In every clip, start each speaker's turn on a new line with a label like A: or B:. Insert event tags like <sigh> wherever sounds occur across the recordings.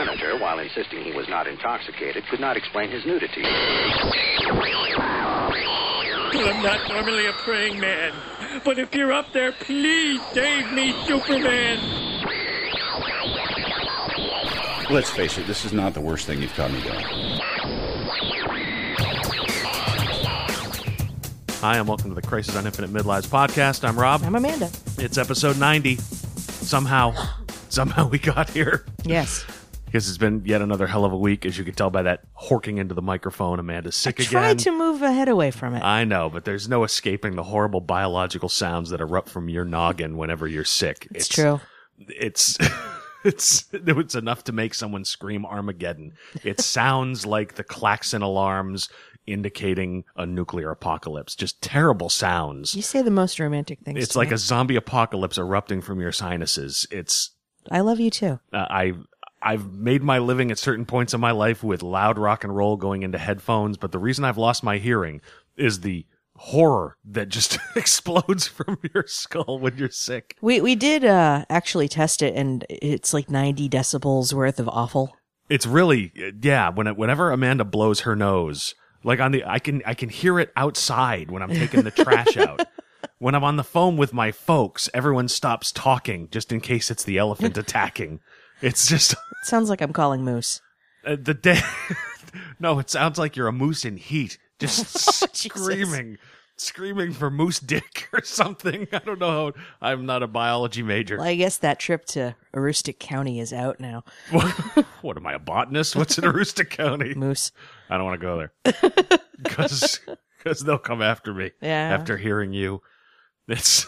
A: senator, while insisting he was not intoxicated, could not explain his nudity.
B: I'm not normally a praying man, but if you're up there, please save me, Superman.
C: Let's face it, this is not the worst thing you've caught me doing.
D: Hi, and welcome to the Crisis on Infinite Midlives podcast. I'm Rob.
E: I'm Amanda.
D: It's episode 90. Somehow, somehow we got here.
E: Yes.
D: Because it's been yet another hell of a week, as you can tell by that horking into the microphone. Amanda's sick
E: I
D: again.
E: tried to move my head away from it.
D: I know, but there's no escaping the horrible biological sounds that erupt from your noggin whenever you're sick.
E: it's, true.
D: It's <laughs> it's it's enough to make someone scream Armageddon. It <laughs> sounds like the klaxon alarms indicating a nuclear apocalypse. Just terrible sounds.
E: You say the most romantic things.
D: It's like
E: me.
D: a zombie apocalypse erupting from your sinuses. It's
E: I love you too.
D: uh, I I've made my living at certain points in my life with loud rock and roll going into headphones, but the reason I've lost my hearing is the horror that just <laughs> explodes from your skull when you're sick.
E: We we did uh actually test it, and it's like 90 decibels worth of awful.
D: It's really yeah. When it, whenever Amanda blows her nose, like on the I can I can hear it outside when I'm taking the trash <laughs> out. When I'm on the phone with my folks, everyone stops talking just in case it's the elephant attacking. It's just <laughs>
E: It sounds like I'm calling Moose.
D: uh, the day. <laughs> no, it sounds like you're a moose in heat, just <laughs>
E: Oh,
D: screaming, screaming for moose dick or something. I don't know. How, I'm not a biology major.
E: Well, I guess that trip to Aroostook County is out now.
D: what am I, a botanist? What's in Aroostook County?
E: Moose.
D: I don't want to go there because they'll come after me
E: Yeah.
D: after hearing you. It's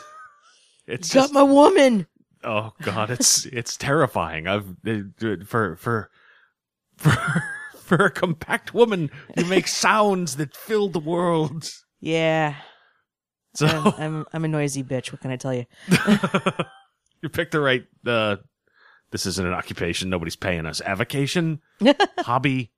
D: it's
E: Got
D: just
E: my woman.
D: Oh god, it's <laughs> it's terrifying. I've uh, for for <laughs> for for a compact woman, you make <laughs> sounds that fill the world.
E: Yeah.
D: So
E: I'm, I'm I'm a noisy bitch. What can I tell you?
D: you picked the right. Uh, this isn't an occupation. Nobody's paying us. Avocation, hobby,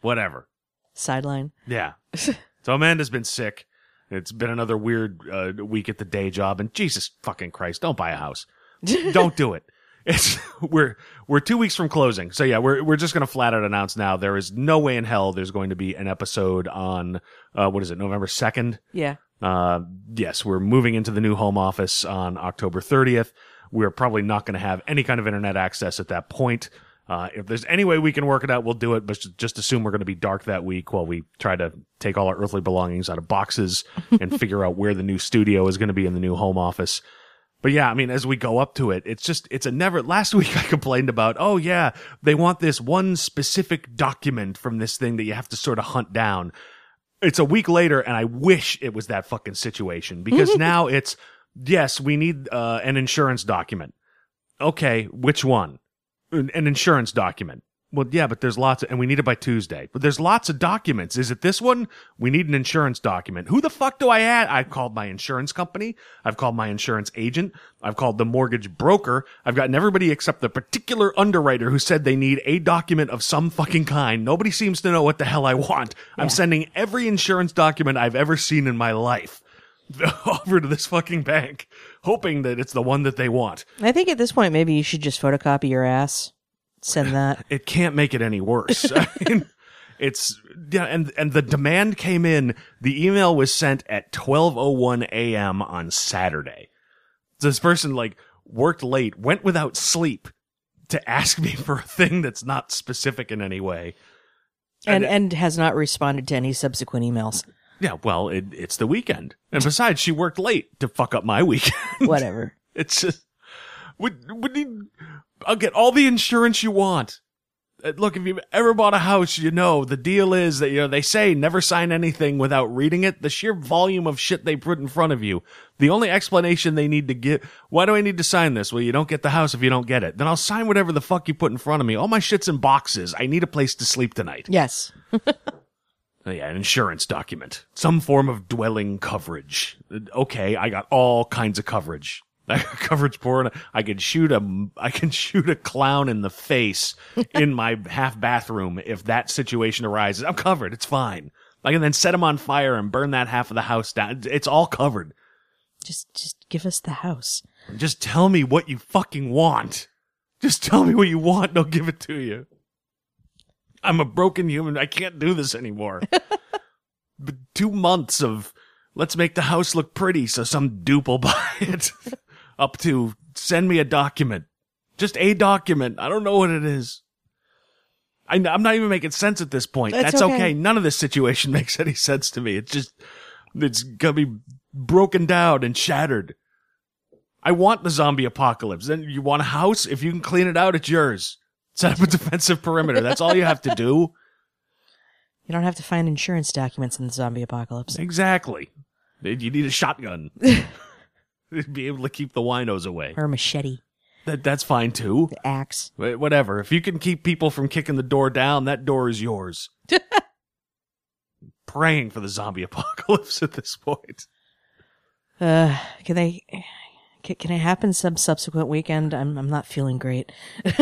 D: whatever.
E: Sideline.
D: Yeah. So Amanda's been sick. It's been another weird uh, week at the day job, and Jesus fucking Christ, don't buy a house. <laughs> don't do it. It's <laughs> we're we're two weeks from closing, so yeah, we're we're just gonna flat out announce now. There is no way in hell there's going to be an episode on uh, what is it, November second.
E: Yeah.
D: Uh, yes, we're moving into the new home office on October 30th. We're probably not going to have any kind of internet access at that point. Uh, if there's any way we can work it out, we'll do it, but just assume we're going to be dark that week while we try to take all our earthly belongings out of boxes <laughs> and figure out where the new studio is going to be in the new home office. But yeah, I mean, as we go up to it, it's just, it's a never, last <laughs> week I complained about, oh yeah, they want this one specific document from this thing that you have to sort of hunt down it's a week later and I wish it was that fucking situation because <laughs> now it's yes, we need uh, an insurance document. Okay, which one? An an insurance document. Well, yeah, but there's lots of, and we need it by Tuesday. But there's lots of documents. Is it this one? We need an insurance document. Who the fuck do I add? I've called my insurance company. I've called my insurance agent. I've called the mortgage broker. I've gotten everybody except the particular underwriter who said they need a document of some fucking kind. Nobody seems to know what the hell I want. I'm sending every insurance document I've ever seen in my life <laughs> over to this fucking bank, hoping that it's the one that they want.
E: I think at this point maybe you should just photocopy your ass. Send that. <laughs>
D: it can't make it any worse. <laughs> I mean, it's yeah, and and the demand came in. The email was sent at twelve oh one a.m. on Saturday. This person like worked late, went without sleep to ask me <laughs> for a thing that's not specific in any way.
E: and and has not responded to any subsequent emails.
D: Yeah, well, it, it's the weekend, and besides, she worked late to fuck up my weekend.
E: Whatever.
D: It's just, would, would you, I'll get all the insurance you want. Uh, Look, if you've ever bought a house, you know the deal is that you know they say never sign anything without reading it. The sheer volume of shit they put in front of you. The only explanation they need to give. Why do I need to sign this? Well, you don't get the house if you don't get it. Then I'll sign whatever the fuck you put in front of me. All my shit's in boxes. I need a place to sleep tonight.
E: Yes. <laughs>
D: Yeah, an insurance document. Some form of dwelling coverage. Uh, Okay, I got all kinds of coverage. <laughs> Coverage for I can shoot a I can <laughs> shoot a clown in the face in my half bathroom if that situation arises. I'm covered. It's fine. I can then set him on fire and burn that half of the house down. It's all covered.
E: Just just give us the house.
D: Just tell me what you fucking want. Just tell me what you want and I'll give it to you. I'm a broken human. I can't do this anymore. <laughs> but two months of let's make the house look pretty so some dupe will buy it. Up to send me a document. Just a document. I don't know what it is. I, am not even making sense at this point.
E: That's
D: That's okay.
E: okay.
D: None of this situation <laughs> makes any sense to me. It's just, it's gonna be broken down and shattered. I want the zombie apocalypse. Then you want a house? If you can clean it out, it's yours. Set up a <laughs> defensive perimeter. That's all you have to do.
E: You don't have to find insurance documents in the zombie apocalypse.
D: Exactly. You need a shotgun. <laughs> <laughs> Be able to keep the winos away.
E: Or a machete,
D: That that's fine too.
E: the axe.
D: Wh- Whatever. If you can keep people from kicking the door down, that door is yours. <laughs> Praying for the zombie apocalypse at this point.
E: Uh, can they? Can, can it happen some subsequent weekend? I'm I'm not feeling great. <laughs>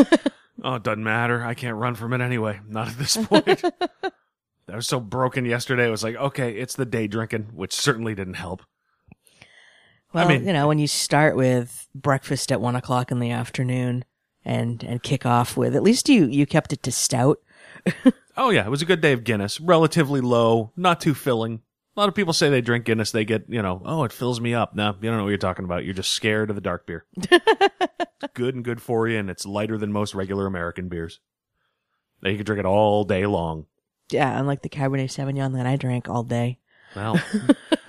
D: Oh, it doesn't matter. I can't run from it anyway. Not at this point. I was so broken yesterday. It was like, okay, it's the day drinking, which certainly didn't help.
E: Well,
D: mean-
E: you know, when you start with breakfast at one o'clock in the afternoon and and kick off with at least you you kept it to stout. <laughs>
D: Oh yeah, it was a good day of Guinness. Relatively low, not too filling. A lot of people say they drink Guinness, they get, you know, oh, it fills me up. No, you don't know what you're talking about. You're just scared of the dark beer. it's <laughs> good and good for you, and it's lighter than most regular American beers. Now you can drink it all day long.
E: Yeah, unlike the Cabernet Sauvignon that I drank all day.
D: Well, <laughs>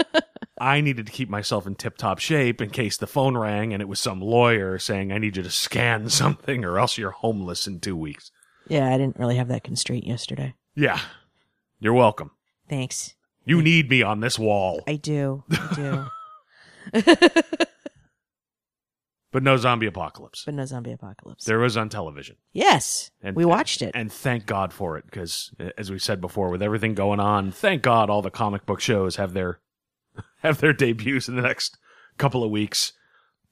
D: I needed to keep myself in tip top shape in case the phone rang and it was some lawyer saying, I need you to scan <laughs> something or else you're homeless in two weeks.
E: Yeah, I didn't really have that constraint yesterday.
D: Yeah. You're welcome.
E: Thanks.
D: You need me on this wall.
E: I do. I do. <laughs> <laughs>
D: But no zombie apocalypse.
E: but no zombie apocalypse.
D: There was on television.
E: yes,
D: And-
E: we watched it.
D: And thank God for it, because as we said before, with everything going on, thank God all the comic book shows have their <laughs> have their debuts in the next couple of weeks.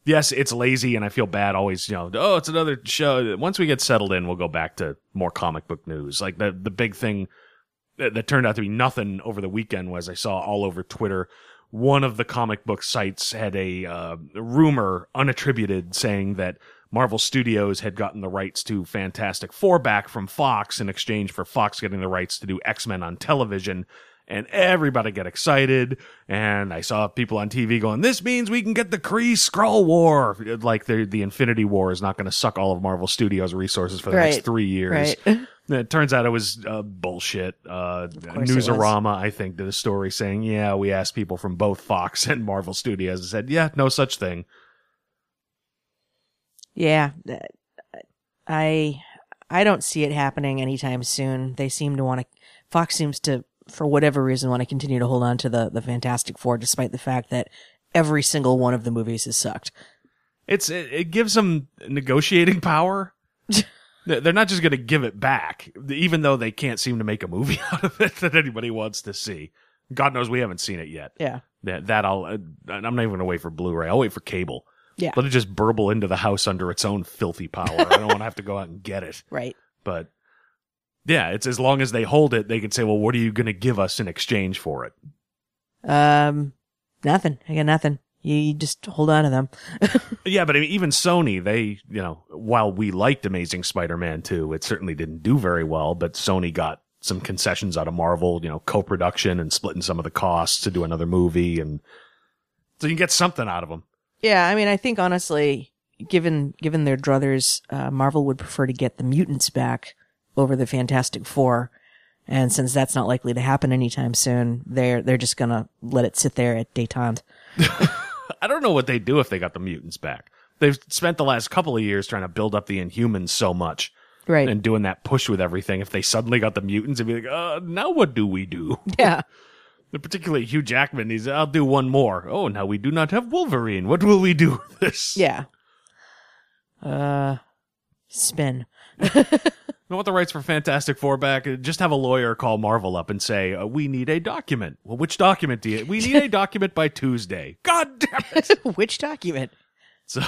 D: Yes, it's lazy, and I feel bad always. You know, oh, it's another show. Once we get settled in, we'll go back to more comic book news. Like the the big thing that, that turned out to be nothing over the weekend was I saw all over Twitter. One of the comic book sites had a uh, rumor, unattributed, saying that Marvel Studios had gotten the rights to Fantastic Four back from Fox in exchange for Fox getting the rights to do X Men on television. And everybody got excited. And I saw people on TV going, this means we can get the Kree Skrull War. Like the, the Infinity War is not going to suck all of Marvel Studios' resources for the
E: Right.
D: next three years.
E: Right. <laughs>
D: It turns out it was uh, bullshit. Uh,
E: course it was.
D: Newsarama, I think, did a story saying, yeah, we asked people from both Fox and Marvel Studios and said, yeah, no such thing.
E: Yeah, I I don't see it happening anytime soon. They seem to want to. Fox seems to, for whatever reason, want to continue to hold on to the the Fantastic Four, despite the fact that every single one of the movies has sucked.
D: It's it, it gives them negotiating power. <laughs> They- They're not just going to give it back, even though they can't seem to make a movie <laughs> out of it that anybody wants to see. God knows we haven't seen it yet.
E: Yeah,
D: That that I'll. Uh, I'm not even going to wait for Blu-ray. I'll wait for cable.
E: yeah,
D: Let it just burble into the house under its own filthy power. I don't want to have to go out and get it. <laughs>
E: right.
D: But yeah, it's as long as they hold it, they can say, "Well, what are you going to give us in exchange for it?"
E: Um, nothing. I got nothing. You, you just hold on to them. <laughs>
D: Yeah, but I mean, even Sony, they, you know, while we liked Amazing Spider-Man 2, it certainly didn't do very well, but Sony got some concessions out of Marvel, you know, co-production and splitting some of the costs to do another movie. And so you can get something out of them.
E: Yeah, I mean, I think honestly, given given their druthers, uh, Marvel would prefer to get the mutants back over the Fantastic Four, and since that's not likely to happen anytime soon, they're they're just gonna let it sit there at détente. <laughs>
D: I don't know what they'd do if they got the mutants back. They've spent the last couple of years trying to build up the Inhumans so much
E: Right.
D: and doing that push with everything. If they suddenly got the mutants, it'd be like, uh, now what do we do? <laughs>
E: yeah.
D: Particularly Hugh Jackman, he's, I'll do one more. Oh, now we do not have Wolverine. What will we do with this?
E: Yeah. Uh, spin.
D: You want the rights for Fantastic Four back? Just have a lawyer call Marvel up and say, uh, "We need a document." Well, which document do you? We need a document by Tuesday. God damn it! <laughs>
E: Which document?
D: So,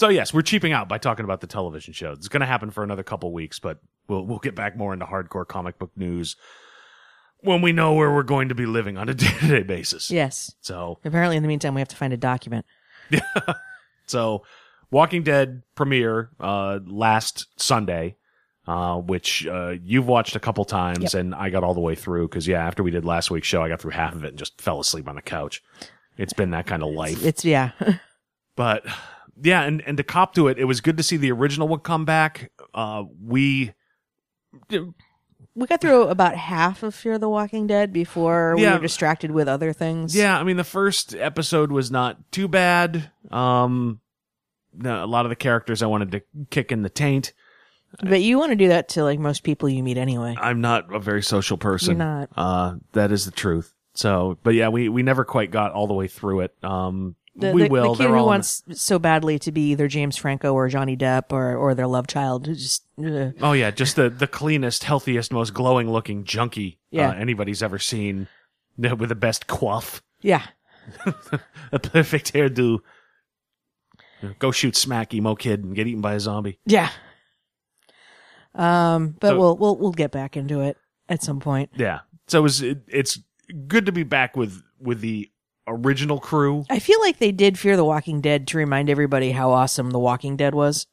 D: so yes, we're cheaping out by talking about the television show. It's going to happen for another couple weeks, but we'll we'll get back more into hardcore comic book news when we know where we're going to be living on a day to day basis.
E: Yes.
D: So,
E: Apparently, in the meantime, we have to find a document. Yeah. <laughs>
D: so Walking Dead premiere uh, last Sunday. uh, which uh, you've watched a couple times, and I got all the way through because yeah, after we did last week's show, I got through half of it and just fell asleep on the couch. It's been that kind of life.
E: It's yeah. <laughs>
D: but yeah, and and to cop to it, it was good to see the original one come back. Uh, we
E: we got through about half of Fear the Walking Dead before we
D: Yeah.
E: were distracted with other things.
D: Yeah, I mean the first episode was not too bad. Um, a lot of the characters I wanted to kick in the taint.
E: But you want to do that to like most people you meet anyway.
D: I'm not a very social person.
E: You're not.
D: Uh, that is the truth. So, but yeah, we we never quite got all the way through it. Um,
E: The,
D: we
E: the,
D: will.
E: The kid
D: They're
E: who
D: all in
E: wants so badly to be either James Franco or Johnny Depp or or their love child. who Just uh,
D: oh yeah, just the the cleanest, healthiest, most glowing looking junkie
E: Yeah.
D: uh, anybody's ever seen, with the best coif,
E: yeah. <laughs>
D: a perfect hairdo. Go shoot smack emo kid and get eaten by a zombie.
E: Yeah. Um, but
D: So-
E: we'll we'll we'll get back into it at some point.
D: Yeah. So it was it, it's good to be back with with the original crew.
E: I feel like they did Fear the Walking Dead to remind everybody how awesome The Walking Dead was.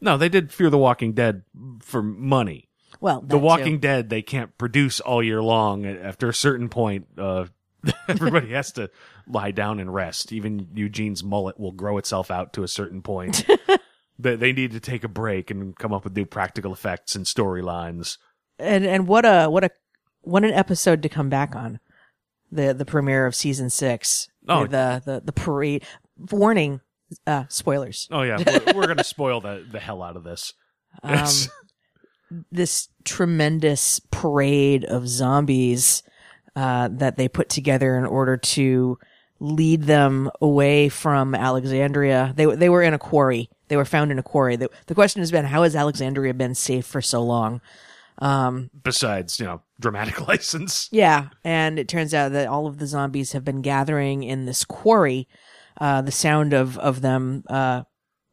D: No, they did Fear the Walking Dead for money.
E: Well,
D: The
E: too.
D: Walking Dead they can't produce all year long. After a certain point, uh, <laughs> everybody has to lie down and rest. Even Eugene's mullet will grow itself out to a certain point. <laughs> they, they need to take a break and come up with new practical effects and storylines.
E: and and what a what a what an episode to come back on the the premiere of season six.
D: Oh.
E: the the the parade. Warning, uh, spoilers.
D: Oh yeah, <laughs> we're, we're gonna spoil the the hell out of this.
E: Um, <laughs> this tremendous parade of zombies uh, that they put together in order to lead them away from Alexandria. They they were in a quarry. They were found in a quarry. The, the question has been, how has Alexandria been safe for so long?
D: besides, you know, dramatic <laughs> license.
E: Yeah, and it turns out that all of the zombies have been gathering in this quarry. Uh, the sound of of them uh,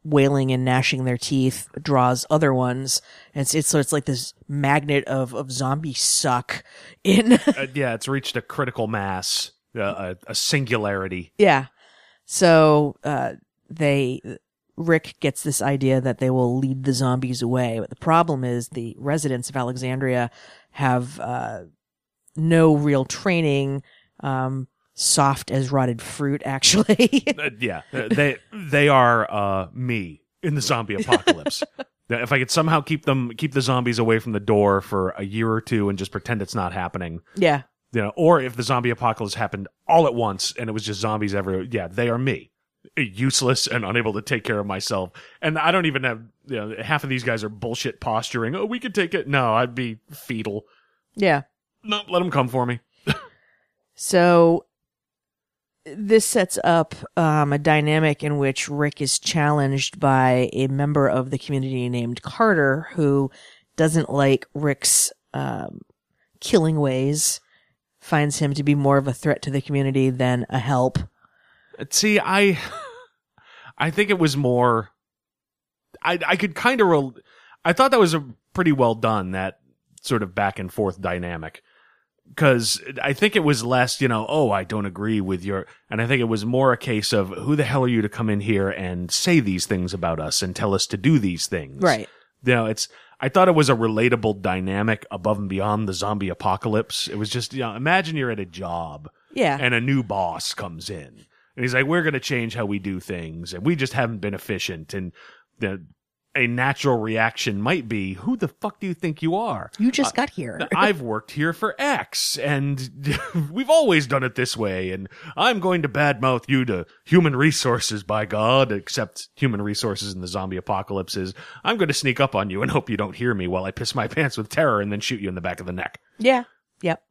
E: wailing and gnashing their teeth draws other ones, and it's, it's so it's like this magnet of of zombie suck in. <laughs>
D: Uh, yeah, it's reached a critical mass, a, a singularity.
E: yeah, so uh, they. Rick gets this idea that they will lead the zombies away, but the problem is the residents of Alexandria have uh, no real training, um, soft as rotted fruit, actually. <laughs>
D: Uh, yeah, uh, they they are uh, me in the zombie apocalypse. <laughs> If I could somehow keep them keep the zombies away from the door for a year or two and just pretend it's not happening,
E: yeah.
D: You know, or if the zombie apocalypse happened all at once and it was just zombies everywhere, yeah, they are me. Useless and unable to take care of myself. And I don't even have, you know, half of these guys are bullshit posturing. Oh, we could take it. No, I'd be fetal.
E: Yeah.
D: No, let them come for me.
E: So this sets up um, a dynamic in which Rick is challenged by a member of the community named Carter, who doesn't like Rick's um, killing ways, finds him to be more of a threat to the community than a help.
D: See, I, I think it was more. I I could kind of. Rel- I thought that was a pretty well done that sort of back and forth dynamic because I think it was less, you know, oh, I don't agree with your, and I think it was more a case of who the hell are you to come in here and say these things about us and tell us to do these things,
E: Right.
D: You know, it's. I thought it was a relatable dynamic above and beyond the zombie apocalypse. It was just, you know, imagine you're at a job
E: Yeah.
D: and a new boss comes in and he's like we're going to change how we do things and we just haven't been efficient and the a natural reaction might be who the fuck do you think you are
E: you just got here. <laughs>
D: I've worked here for X, and <laughs> we've always done it this way, and I'm going to badmouth you to human resources, by God, except human resources in the zombie apocalypse is, I'm going to sneak up on you and hope you don't hear me while I piss my <laughs> pants with terror and then shoot you in the back of the neck.
E: yeah. Yep.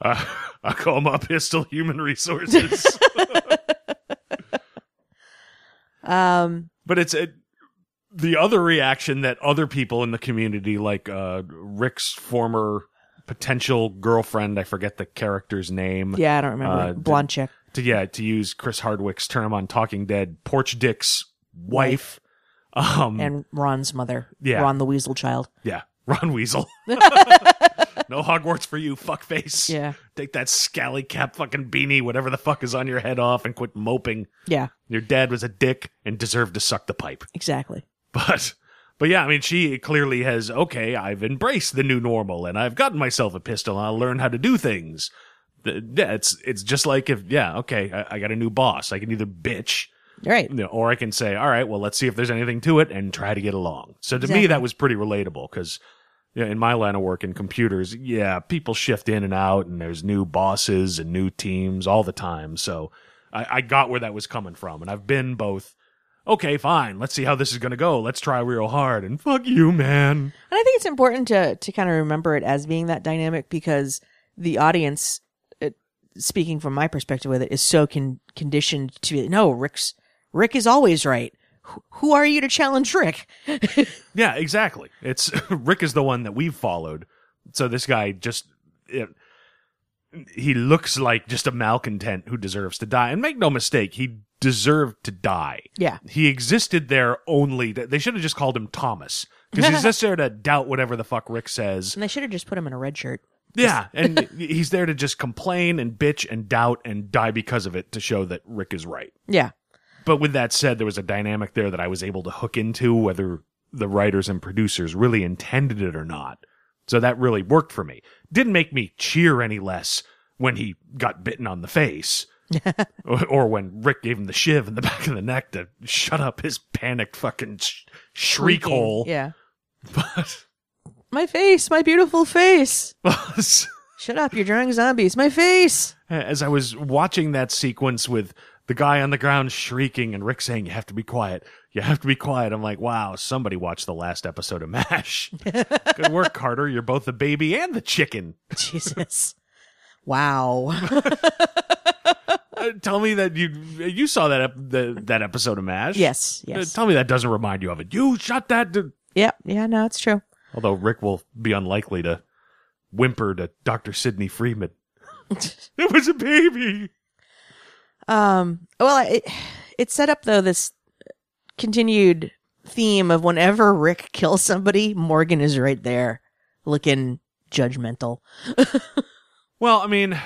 D: Uh, I call my pistol human resources.
E: Um,
D: But it's a, the other reaction that other people in the community, like uh, Rick's former potential girlfriend, I forget the character's name.
E: yeah, I don't remember.
D: Uh,
E: Blonde chick.
D: To yeah, to use Chris Hardwick's term on Talking Dead, Porch Dick's wife. Um,
E: And Ron's mother.
D: Yeah.
E: Ron the Weasel child.
D: yeah, <laughs> Ron Weasel. <laughs> no Hogwarts for you, fuckface.
E: Yeah.
D: Take that scally cap fucking beanie, whatever the fuck is on your head off, and quit moping.
E: Yeah.
D: Your dad was a dick and deserved to suck the pipe.
E: Exactly. <laughs>
D: But But yeah, I mean, she clearly has, okay, I've embraced the new normal and I've gotten myself a pistol and I'll learn how to do things. Yeah, it's, it's just like if, yeah, okay, I, I got a new boss. I can either bitch,
E: Right.
D: you know, or I can say, all right, well, let's see if there's anything to it and try to get along. So to me, that was pretty relatable because, you know, in my line of work in computers, yeah, people shift in and out and there's new bosses and new teams all the time. So I, I got where that was coming from. And I've been both, okay, fine, let's see how this is going to go. Let's try real hard and fuck you, man.
E: And I think it's important to to kind of remember it as being that dynamic because the audience, it, speaking from my perspective with it, is so con- conditioned to be, no, Rick's Rick is always right. Who- Who are you to challenge Rick? <laughs>
D: Yeah, exactly. It's <laughs> Rick is the one that we've followed. So this guy just it, he looks like just a malcontent who deserves to die. And make no mistake, he deserved to die.
E: Yeah.
D: He existed there only to, they should have just called him Thomas because he's just <laughs> there to doubt whatever the fuck Rick says.
E: And they should have just put him in a red shirt.
D: Yeah, and <laughs> he's there to just complain and bitch and doubt and die because of it to show that Rick is right.
E: Yeah.
D: But with that said, there was a dynamic there that I was able to hook into, whether the writers and producers really intended it or not. So that really worked for me. Didn't make me cheer any less when he got bitten on the face. <laughs> or, or when Rick gave him the shiv in the <laughs> back of the neck to shut up his panicked fucking sh- shriek
E: Shrieking.
D: hole.
E: Yeah. <laughs>
D: But,
E: My face, my beautiful face. Shut up, you're drawing zombies. My face.
D: as I was watching that sequence with the guy on the ground shrieking and Rick saying, You have to be quiet. You have to be quiet. I'm like, wow, somebody watched the last episode of MASH. Good work, Carter. You're both the baby and the chicken.
E: Jesus. Wow.
D: Uh, tell me that you you saw that ep- the, that episode of MASH.
E: yes,
D: Uh,
E: yes.
D: tell me that doesn't remind you of it. You shot that. d-
E: Yeah, yeah, no, it's true.
D: Although Rick will be unlikely to whimper to Dr. Sidney Freedman. <laughs> it was a baby.
E: Um, well, it, it set up though this continued theme of whenever Rick kills somebody, Morgan is right there looking judgmental. <laughs>
D: Well, I mean,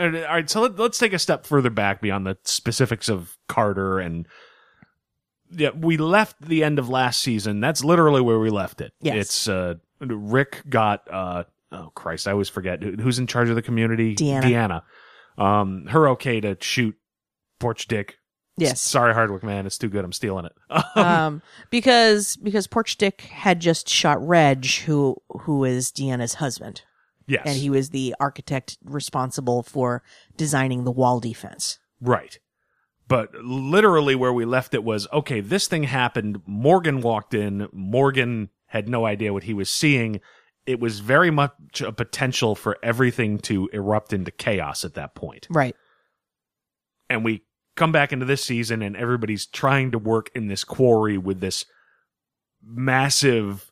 D: all right. So let, let's take a step further back beyond the specifics of Carter and yeah, we left the end of last season. That's literally where we left it.
E: Yes.
D: It's uh, Rick got uh, oh Christ, I always forget who's in charge of the community.
E: Deanna.
D: Deanna. Um, her okay to shoot Porch Dick.
E: Yes.
D: Sorry, Hardwick man, it's too good. I'm stealing it. <laughs>
E: um, because because Porch Dick had just shot Reg, who who is Deanna's husband,
D: yes.
E: and he was the architect responsible for designing the wall defense.
D: Right. But literally where we left it was okay, this thing happened. Morgan walked in. Morgan had no idea what he was seeing. It was very much a potential for everything to erupt into chaos at that point.
E: Right.
D: And we come back into this season and everybody's trying to work in this quarry with this massive,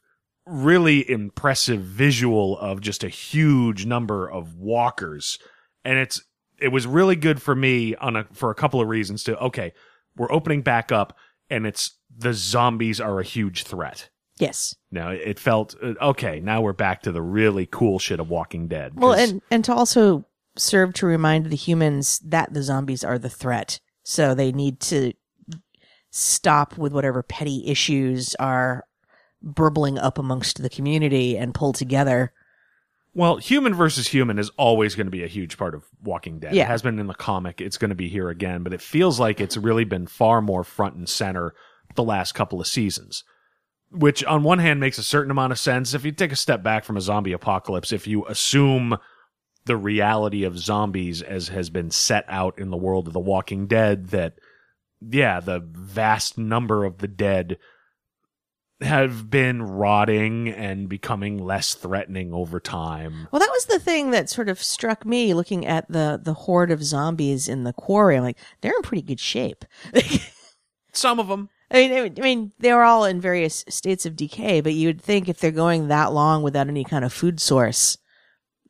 D: really impressive visual of just a huge number of walkers. And it's, it was really good for me on a, for a couple of reasons to, okay, we're opening back up and it's, the zombies are a huge threat.
E: Yes.
D: Now it felt, uh, okay, now we're back to the really cool shit of Walking Dead.
E: well and and to also serve to remind the humans that the zombies are the threat, so they need to stop with whatever petty issues are burbling up amongst the community and pull together.
D: Well, human versus human is always going to be a huge part of Walking Dead.
E: Yeah.
D: It has been in the comic. It's going to be here again, but it feels like it's really been far more front and center the last couple of seasons. Which on one hand makes a certain amount of sense. If you take a step back from a zombie apocalypse, if you assume the reality of zombies as has been set out in the world of the Walking Dead, that, yeah, the vast number of the dead have been rotting and becoming less threatening over time.
E: Well, that was the thing that sort of struck me looking at the the horde of zombies in the quarry. I'm like, they're in pretty good shape. <laughs>
D: Some of them.
E: I mean, I mean- I mean, they were all in various states of decay, but you'd think if they're going that long without any kind of food source,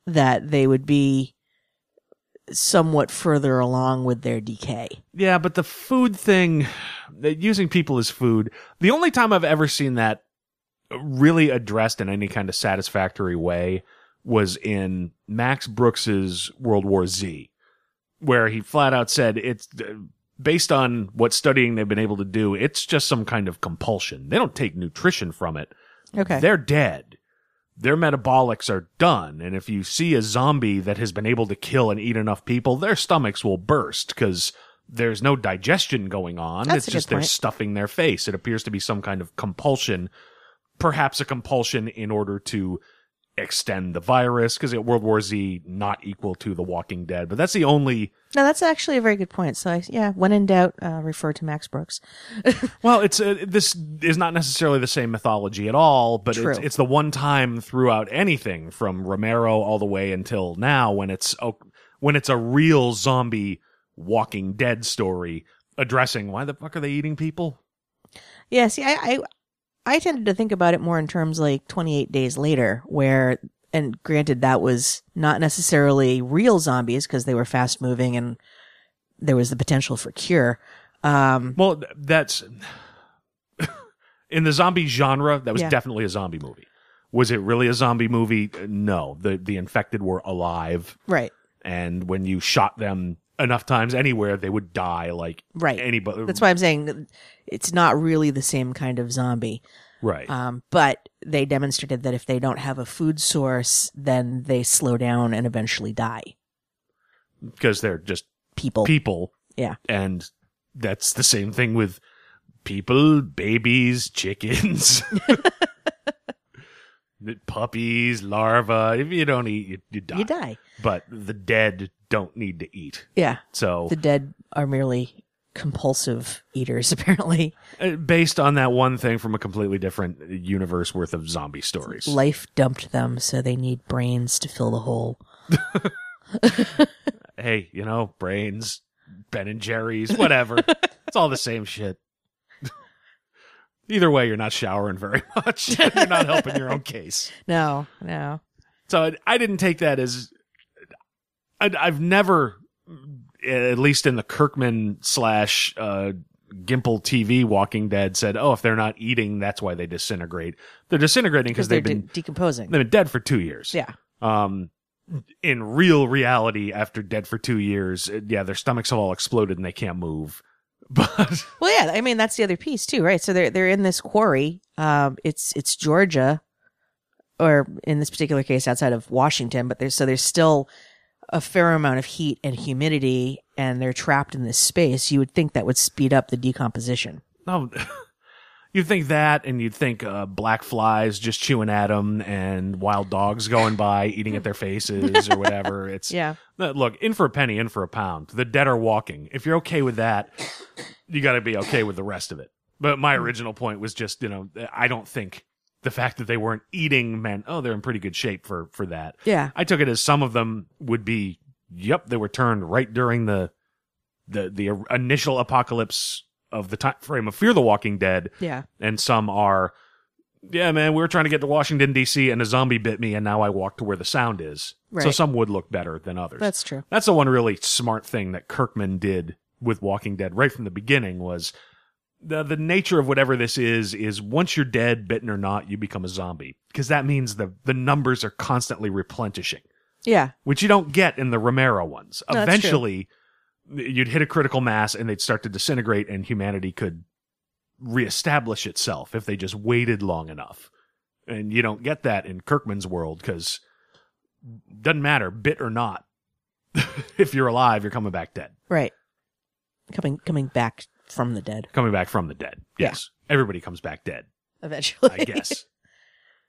E: that they would be somewhat further along with their decay.
D: Yeah, but the food thing, using people as food, the only time I've ever seen that really addressed in any kind of satisfactory way was in Max Brooks's World War Z, where he flat out said it's uh, based on what studying they've been able to do, it's just some kind of compulsion. They don't take nutrition from it.
E: Okay.
D: They're dead. Their metabolics are done. And if you see a zombie that has been able to kill and eat enough people, their stomachs will burst because there's no digestion going on.
E: That's
D: it's just they're stuffing their face. It appears to be some kind of compulsion, perhaps a compulsion in order to extend the virus because World War Z not equal to The Walking Dead. But that's the only
E: no, that's actually a very good point. So, I, yeah, when in doubt, uh, refer to Max Brooks. <laughs>
D: Well, it's uh, this is not necessarily the same mythology at all, but it's it's the one time throughout anything from Romero all the way until now when it's oh, when it's a real zombie Walking Dead story addressing why the fuck are they eating people?
E: Yeah, see, I, I, I tended to think about it more in terms like 28 days later, where, and granted, that was not necessarily real zombies because they were fast moving and there was the potential for cure. Um,
D: Well, that's in the zombie genre. That was
E: Yeah.
D: definitely a zombie movie. Was it really a zombie movie? Uh, No. The the infected were alive,
E: right,
D: and when you shot them enough times anywhere, they would die like
E: right.
D: anybody.
E: That's why I'm saying it's not really the same kind of zombie.
D: right.
E: Um, but they demonstrated that if they don't have a food source, then they slow down and eventually die.
D: because they're just
E: People.
D: people
E: yeah.
D: and that's the same thing with people babies <laughs> chickens <laughs> puppies larvae if you don't eat you, you die
E: You die.
D: but the dead don't need to eat
E: Yeah.
D: so
E: The dead are merely compulsive eaters, <laughs> apparently.
D: uh, based on that one thing from a completely different universe worth of zombie stories
E: Life dumped them, so they need brains to fill the hole. <laughs>
D: hey you know brains ben and jerry's whatever <laughs> it's all the same shit either way you're not showering very much you're not helping your own case
E: No, no.
D: So I, I didn't take that as I, I've never, at least in the Kirkman slash uh, Gimple TV Walking Dead, said, "Oh, if they're not eating, that's why they disintegrate. They're disintegrating because they've been
E: de- decomposing.
D: they've been dead for two years.
E: yeah.
D: Um, in real reality, after dead for two years, uh, yeah, their stomachs have all exploded and they can't move. <laughs> But
E: Well, yeah. I mean, that's the other piece too, right? So they're they're in this quarry. Um, it's it's Georgia, or in this particular case, outside of Washington. But there's so there's still a fair amount of heat and humidity, and they're trapped in this space. You would think that would speed up the decomposition.
D: No, <laughs> you'd think that, and you'd think uh, black flies just chewing at them, and wild dogs going by eating at their faces or whatever. <laughs> It's
E: Yeah.
D: Look, in for a penny, in for a pound. The dead are walking. If you're okay with that, you got to be okay with the rest of it. But my original point was just, you know, I don't think the fact that they weren't eating meant, oh, they're in pretty good shape for for that.
E: Yeah.
D: I took it as some of them would be, yep, they were turned right during the the the initial apocalypse of the time frame of Fear the Walking Dead,
E: Yeah.
D: and some are, yeah, man, we were trying to get to Washington D.C. and a zombie bit me, and now I walk to where the sound is. So some would look better than others.
E: That's true.
D: That's the one really smart thing that Kirkman did with Walking Dead right from the beginning was the the nature of whatever this is is once you're dead, bitten or not, you become a zombie because that means the the numbers are constantly replenishing,
E: Yeah.
D: which you don't get in the Romero ones.
E: No.
D: Eventually, you'd hit a critical mass and they'd start to disintegrate, and humanity could reestablish itself if they just waited long enough. And you don't get that in Kirkman's world because doesn't matter, bit or not. <laughs> if you're alive, you're coming back dead.
E: Right. Coming coming back from the dead
D: Coming back from the dead. Yes. Everybody comes back dead,
E: eventually.
D: I guess.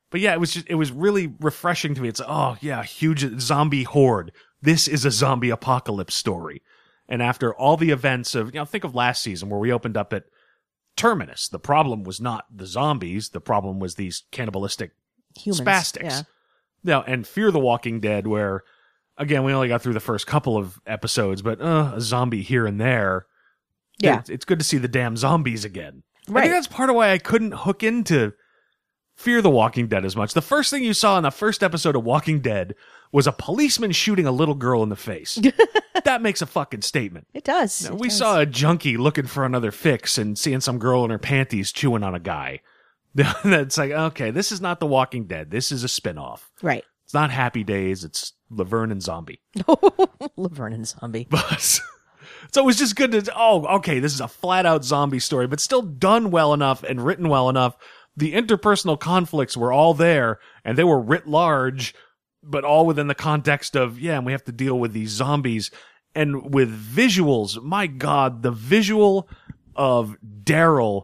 D: but yeah, it was just it was really refreshing to me. It's oh yeah, huge zombie horde. This is a zombie apocalypse story. And after all the events of you know, think of last season where we opened up at Terminus. The problem was not the zombies, the problem was these cannibalistic
E: Humans.
D: spastics.
E: Yeah.
D: Now, and Fear the Walking Dead, where again we only got through the first couple of episodes, but uh, a zombie here and there.
E: Yeah.
D: it's, it's good to see the damn zombies again. I think that's part of why I couldn't hook into Fear the Walking Dead as much. The first thing you saw in the first episode of Walking Dead was a policeman shooting a little girl in the face. <laughs> that makes a fucking statement.
E: It does.
D: Now,
E: It
D: we
E: does.
D: saw a junkie looking for another fix and seeing some girl in her panties chewing on a guy. <laughs> That's like, okay, this is not The Walking Dead. This is a spinoff.
E: Right.
D: It's not Happy Days. It's Laverne and Zombie. <laughs>
E: Laverne and Zombie.
D: But So it was just good to, oh, okay, this is a flat out zombie story, but still done well enough and written well enough. The interpersonal conflicts were all there and they were writ large, but all within the context of, yeah, and we have to deal with these zombies and with visuals. My God, the visual of Daryl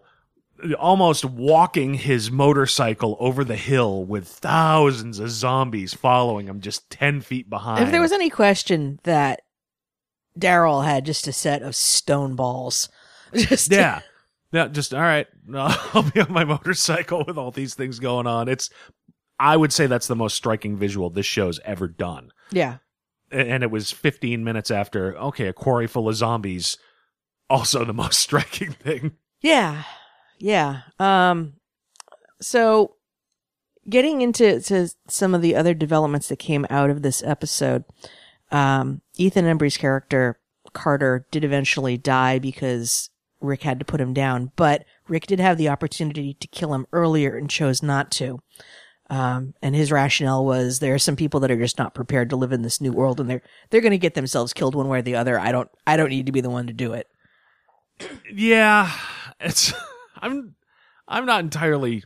D: almost walking his motorcycle over the hill with thousands of zombies following him just 10 feet behind.
E: If there was any question that Daryl had just a set of stone balls, <laughs> just
D: Yeah. Yeah, just all right. <laughs> I'll be on my motorcycle with all these things going on. It's I would say that's the most striking visual this show's ever done.
E: yeah,
D: And it was 15 minutes after, okay, a quarry full of zombies. Also the <laughs> most striking thing.
E: yeah, yeah. Um, so getting into to some of the other developments that came out of this episode, um, Ethan Embry's character Carter did eventually die because Rick had to put him down, but Rick did have the opportunity to kill him earlier and chose not to. Um, and his rationale was there are some people that are just not prepared to live in this new world and they're, they're going to get themselves killed one way or the other. I don't, I don't need to be the one to do it.
D: Yeah, it's <laughs> I'm I'm not entirely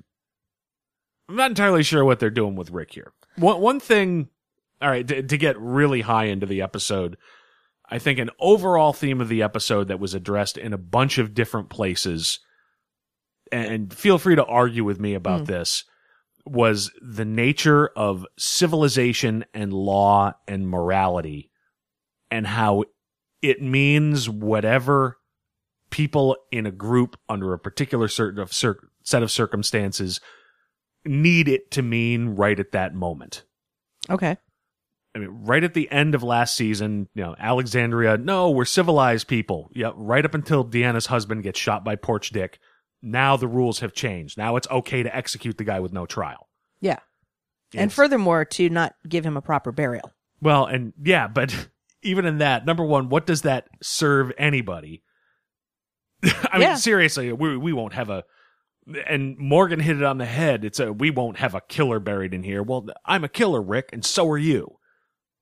D: I'm not entirely sure what they're doing with Rick here. One one thing, all right, to, to get really high into the episode, I think an overall theme of the episode that was addressed in a bunch of different places, and feel free to argue with me about hmm. this, was the nature of civilization and law and morality, and how it means whatever people in a group under a particular certain of cir- set of circumstances need it to mean right at that moment.
E: Okay.
D: I mean, right at the end of last season, you know, Alexandria, no, we're civilized people. Yeah, right up until Deanna's husband gets shot by Porch Dick. Now the rules have changed. Now it's okay to execute the guy with no trial.
E: Yeah. And furthermore, to not give him a proper burial.
D: Well, and yeah, but <laughs> even in that, number one, what does that serve anybody? <laughs> I mean, seriously, we we won't have a. And Morgan hit it on the head. It's a we won't have a killer buried in here. Well, I'm a killer, Rick, and so are you.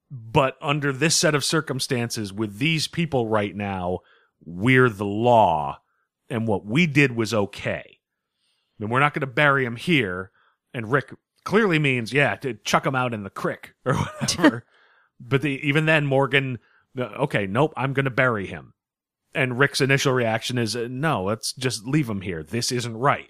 D: But under this set of circumstances, with these people right now, we're the law, and what we did was okay. And we're not going to bury him here. And Rick clearly means, yeah, to chuck him out in the crick <laughs> or whatever. <laughs> but the, even then, Morgan, okay, nope, I'm going to bury him. And Rick's initial reaction is, uh, no, let's just leave him here. This isn't right.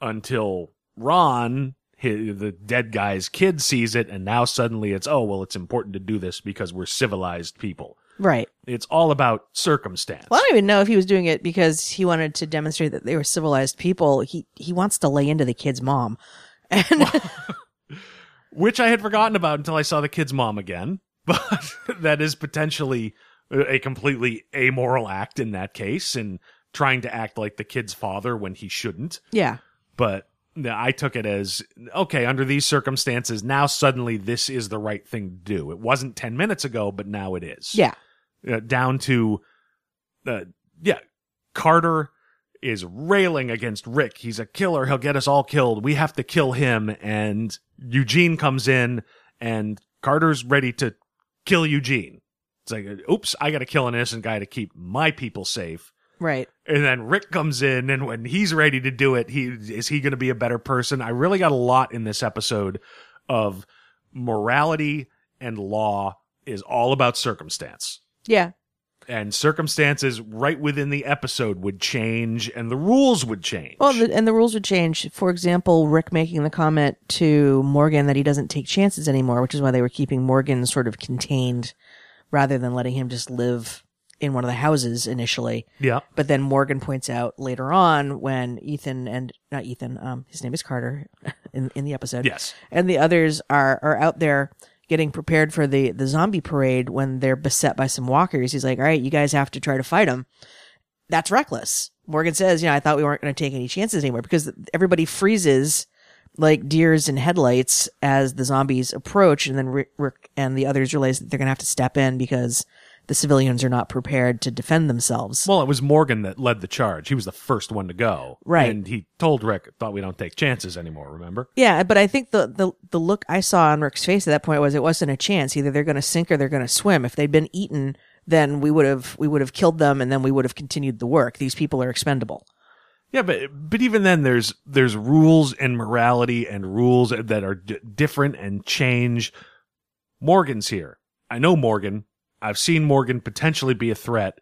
D: Until Ron, the dead guy's kid, sees it, and now suddenly it's, oh, well, it's important to do this because we're civilized people.
E: Right.
D: It's all about circumstance.
E: Well, I don't even know if he was doing it because he wanted to demonstrate that they were civilized people. He he wants to lay into the kid's mom. And <laughs>
D: which I had forgotten about until I saw the kid's mom again. <laughs> But that is potentially a completely amoral act in that case, and trying to act like the kid's father when he shouldn't.
E: yeah.
D: But I took it as okay, under these circumstances, now suddenly this is the right thing to do. It wasn't 10 minutes ago, but now it is.
E: Yeah.
D: Uh, down to, uh, yeah, Carter is railing against Rick. He's a killer. He'll get us all killed. We have to kill him. And Eugene comes in and Carter's ready to kill Eugene. It's like, oops, I got to kill an innocent guy to keep my people safe.
E: Right.
D: And then Rick comes in, and when he's ready to do it, he is he going to be a better person? I really got a lot in this episode of morality and law is all about circumstance.
E: Yeah.
D: And circumstances right within the episode would change and the rules would change.
E: Well, the, and the rules would change. For example, Rick making the comment to Morgan that he doesn't take chances anymore, which is why they were keeping Morgan sort of contained rather than letting him just live in one of the houses initially.
D: yeah.
E: But then Morgan points out later on when Ethan and not Ethan, um, his name is Carter <laughs> in in the episode.
D: Yes.
E: and the others are are out there getting prepared for the the zombie parade when they're beset by some walkers. He's like, "All right, you guys have to try to fight them." That's reckless. Morgan says, "You know, I thought we weren't going to take any chances anymore because everybody freezes." Like deers in headlights as the zombies approach, and then Rick, Rick and the others realize that they're going to have to step in because the civilians are not prepared to defend themselves.
D: Well, it was Morgan that led the charge. He was the first one to go.
E: Right.
D: And he told Rick, thought we don't take chances anymore, remember?
E: Yeah, but I think the, the the look I saw on Rick's face at that point was it wasn't a chance. Either they're going to sink or they're going to swim. If they'd been eaten, then we would have we would have killed them and then we would have continued the work. These people are expendable.
D: Yeah, but but even then, there's there's rules and morality and rules that are d- different and change. Morgan's here. I know Morgan. I've seen Morgan potentially be a threat,